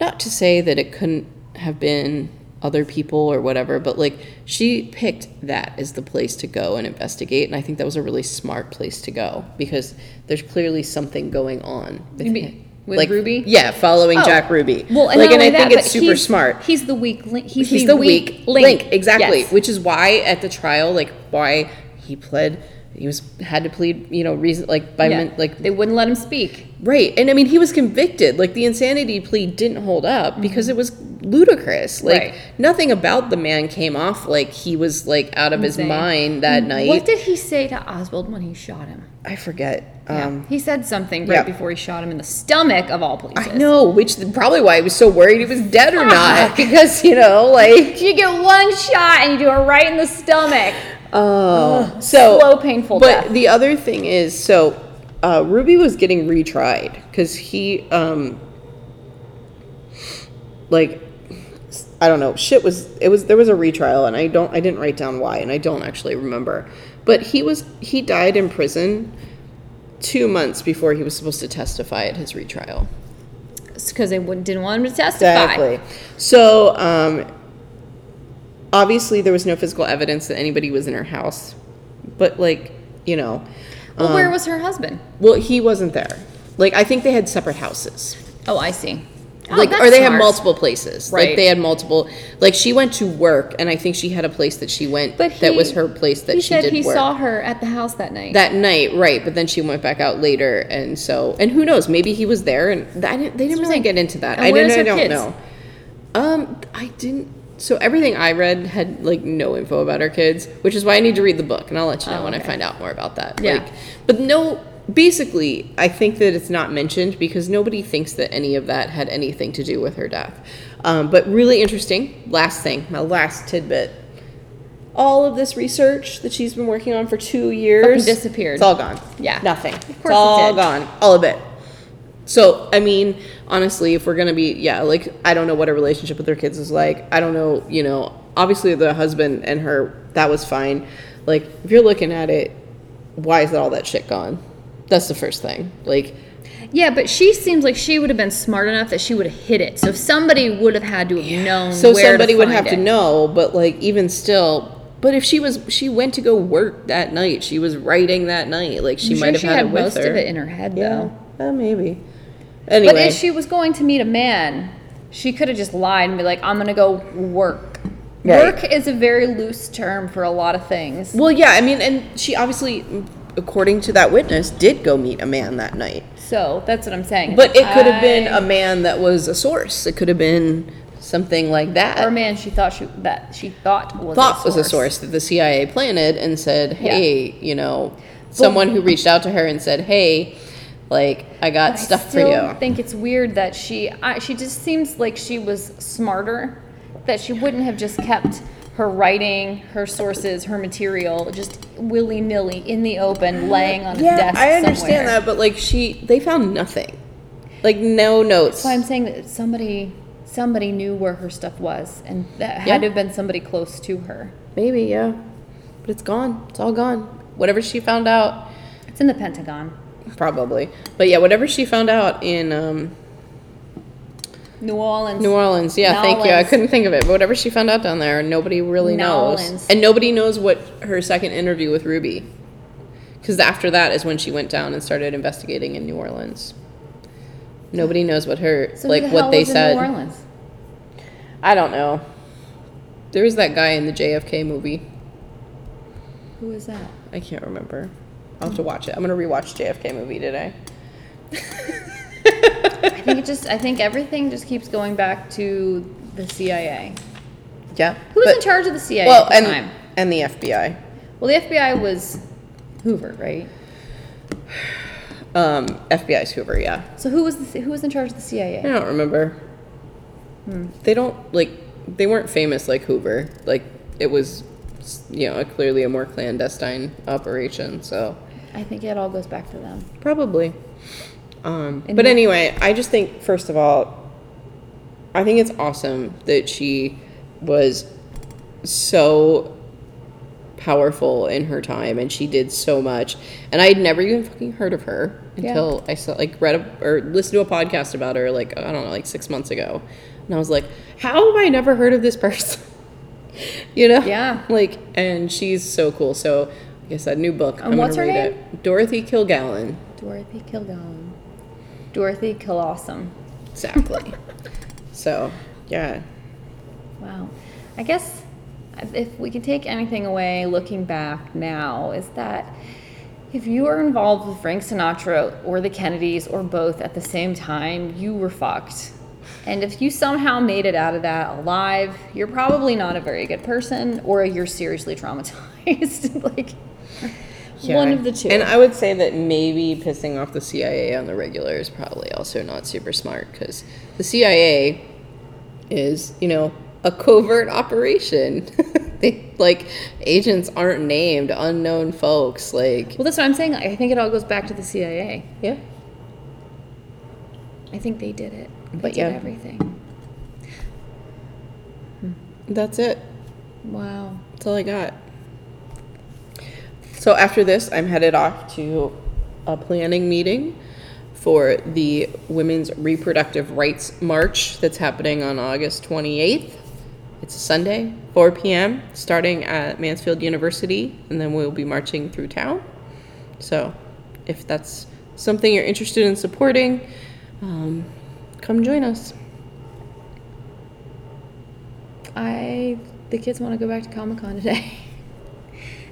not to say that it couldn't have been other people or whatever, but like she picked that as the place to go and investigate, and I think that was a really smart place to go because there's clearly something going on. with You mean with like, Ruby? Yeah, following Oh. Jack Ruby. Well, and like, and I only think that, it's super he's- smart. He's the weak link. He's, He's the, the weak link, exactly. Yes. Which is why at the trial, like why he pled, he was had to plead, you know, reason like by Yeah. men, like they wouldn't let him speak. Right. And I mean, he was convicted. Like, the insanity plea didn't hold up mm-hmm. because it was ludicrous. Like, Right. nothing about the man came off like he was, like, out of his mind that mm, night. What did he say to Oswald when he shot him? I forget. Yeah. Um, he said something right yeah. before he shot him in the stomach of all places. I know, which probably why he was so worried he was dead or not. Ah. (laughs) Because, you know, like, You get one shot and you do it right in the stomach. oh. So, slow, painful But death. the other thing is, so uh, Ruby was getting retried because he, um, like, I don't know, shit was it was there was a retrial and I don't I didn't write down why and I don't actually remember, but he was he died in prison two months before he was supposed to testify at his retrial. Because they wouldn't, didn't want him to testify. Exactly. So, um, obviously, there was no physical evidence that anybody was in her house, but like, you know, Well, where was her husband? well, he wasn't there. Like, I think they had separate houses. Oh, I see. Oh, like, that's or they had multiple places. Like, Right. they had multiple. Like, she went to work, and I think she had a place that she went But that was her place that he she said did he work. saw her at the house that night. that night, right? But then she went back out later, and so and who knows? Maybe he was there, and I didn't. They didn't really get into that. And I didn't. I don't kids? know. Um, I didn't. So everything I read had like no info about her kids, which is why I need to read the book, and I'll let you know Oh, when I find out more about that. Yeah. Like, but no. Basically, I think that it's not mentioned because nobody thinks that any of that had anything to do with her death. Um, but really interesting. Last thing, my last tidbit. All of this research that she's been working on for two years disappeared. It's all gone. Yeah. nothing. Of it's course it all did. gone. All of it. So, I mean, honestly, if we're gonna be, yeah, like, I don't know what a relationship with their kids is like. I don't know, you know, obviously the husband and her, that was fine. Like, if you're looking at it, why is that all that shit gone? That's the first thing. Like, yeah, but she seems like she would have been smart enough that she would have hit it. So somebody would have had to have known. so somebody to would have it. to know, but like, even still, But if she was, she went to go work that night. She was writing that night. Like she I'm might sure have she had, had it with most her. of it in her head yeah, though. uh, maybe. Anyway, But if she was going to meet a man, she could have just lied and be like, "I'm gonna go work." Right. Work is a very loose term for a lot of things. well, yeah. I mean, and she obviously, according to that witness, did go meet a man that night. So that's what I'm saying. But it could have been a man that was a source. It could have been something like that. or a man she thought she that she thought was thought a was a source that the CIA planted and said, Yeah. "Hey, you know, someone who reached out to her and said, "Hey, like I got But stuff I for you." think it's weird that she I, she just seems like she was smarter, that she wouldn't have just kept her writing, her sources, her material just willy nilly in the open, laying on a Yeah, desk. I understand somewhere. that, but like she, they found nothing, like no notes. That's why I'm saying that somebody somebody knew where her stuff was, and that had Yeah. to have been somebody close to her. Maybe, yeah, but it's gone. It's all gone. Whatever she found out, It's in the Pentagon. Probably. But yeah, whatever she found out in um, New Orleans. New Orleans. Yeah, thank you. I couldn't think of it. But whatever she found out down there, nobody really knows. Nolans. And nobody knows what her second interview with Ruby. Because after that is when she went down and started investigating in New Orleans. Nobody knows what her, So like the what hell they was said. in New Orleans? I don't know. There was that guy in the JFK movie. Who is that? I can't remember. I'll have to watch it. I'm going to rewatch JFK movie today. I think it just I think everything just keeps going back to the CIA. Yeah. Who was but- in charge of the CIA Well, at the and, time? and the FBI. Well, the FBI was Hoover, right? Um, FBI's Hoover, yeah. So who was the, who was in charge of the CIA? I don't remember. They don't like they weren't famous like Hoover. Like it was, you know, clearly a more clandestine operation. So I think it all goes back to them. probably. Um, but anyway, I just think first of all, I think it's awesome that she was so powerful in her time and she did so much and i had never even fucking heard of her Yeah. until i saw like read a, or listened to a podcast about her like i don't know like six months ago and i was like how have i never heard of this person (laughs) you know Yeah. like and she's so cool so like a new book And what's her read name? it dorothy kilgallen Dorothy Kilgallen. Dorothy Kilawesome. exactly (laughs) so yeah Wow. I guess if we can take anything away looking back now, is that if you were involved with Frank Sinatra or the Kennedys or both at the same time, you were fucked. And if you somehow made it out of that alive, you're probably not a very good person or you're seriously traumatized. (laughs) like, one of the two. And I would say that maybe pissing off the CIA on the regular is probably also not super smart because the CIA is, you know, a covert operation. (laughs) they like agents aren't named, unknown folks. Like, well, that's what I'm saying. I think it all goes back to the CIA. yeah, I think they did it. They But did yeah. everything. that's it. Wow. That's all I got. So after this, I'm headed off to a planning meeting for the Women's Reproductive Rights March that's happening on August 28th. It's a Sunday, 4 p.m., starting at Mansfield University, and then we'll be marching through town. So if that's something you're interested in supporting, um, come join us. I the kids want to go back to Comic Con today, (laughs)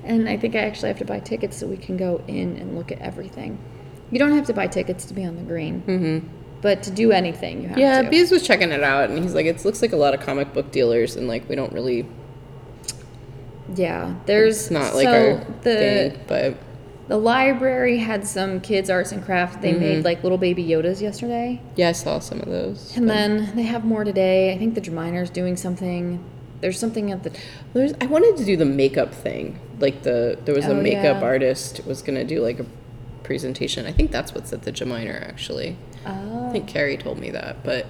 and I think I actually have to buy tickets so we can go in and look at everything. You don't have to buy tickets to be on the green, mm-hmm. but to do anything, you have Yeah, to. Bees was checking it out, and he's like, "It looks like a lot of comic book dealers, and like we don't really yeah, there's It's not like so our the thing, but the library had some kids arts and crafts. They Mm-hmm. made like little baby Yodas yesterday, yeah, I saw some of those. and then they have more today. I think the Draminer's doing something. There's something at the There's, I wanted to do the makeup thing. Like the there was a Oh, makeup yeah. artist was gonna do like a presentation. I think that's what's at the Gmeiner actually. oh I think Carrie told me that, but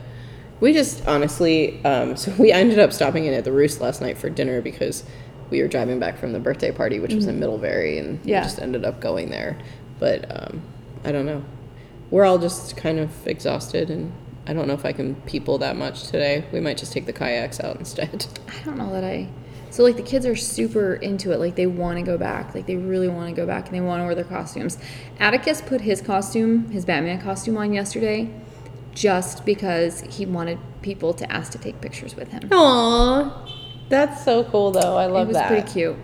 we just honestly, um, (laughs) so we ended up stopping in at the Roost last night for dinner because we were driving back from the birthday party, which was in Middlebury, and Mm-hmm. Yeah. we just ended up going there. But um, I don't know. We're all just kind of exhausted, and I don't know if I can people that much today. We might just take the kayaks out instead. (laughs) I don't know that I. So like the kids are super into it. Like they want to go back. Like they really want to go back and they want to wear their costumes. Atticus put his costume, his Batman costume on yesterday just because he wanted people to ask to take pictures with him. Aw, that's so cool though. I love that. it was that. pretty cute.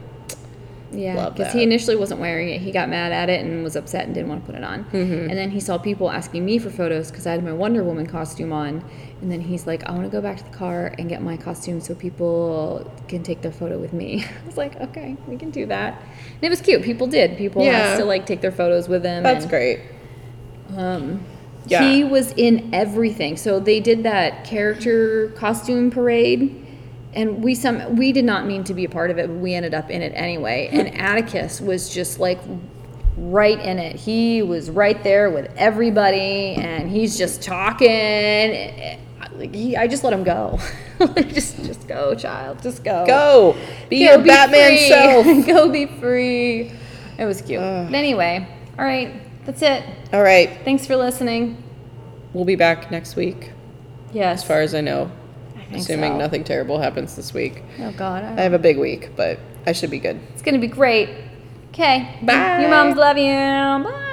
Yeah, because he initially wasn't wearing it. He got mad at it and was upset and didn't want to put it on. Mm-hmm. And then he saw people asking me for photos because I had my Wonder Woman costume on. And then he's like, I want to go back to the car and get my costume so people can take their photo with me. (laughs) I was like, okay, we can do that. And it was cute. People did. People Yeah. asked to like take their photos with him. That's and- great. um, Yeah. He was in everything. So they did that character costume parade, and we some we did not mean to be a part of it, but we ended up in it anyway. (laughs) And Atticus was just like right in it. He was right there with everybody, and he's just talking. Like he, I just let him go. (laughs) Like, just, just go, child. Just go. Go be Go your Batman free. self. (laughs) go be free. It was cute. But anyway, all right, that's it. All right, Thanks for listening. we'll be back next week, Yes. as far as I know. think Assuming so. nothing terrible happens this week. Oh God, I have a big week, but I should be good. it's gonna be great. Okay. Bye. Your moms love you. Bye.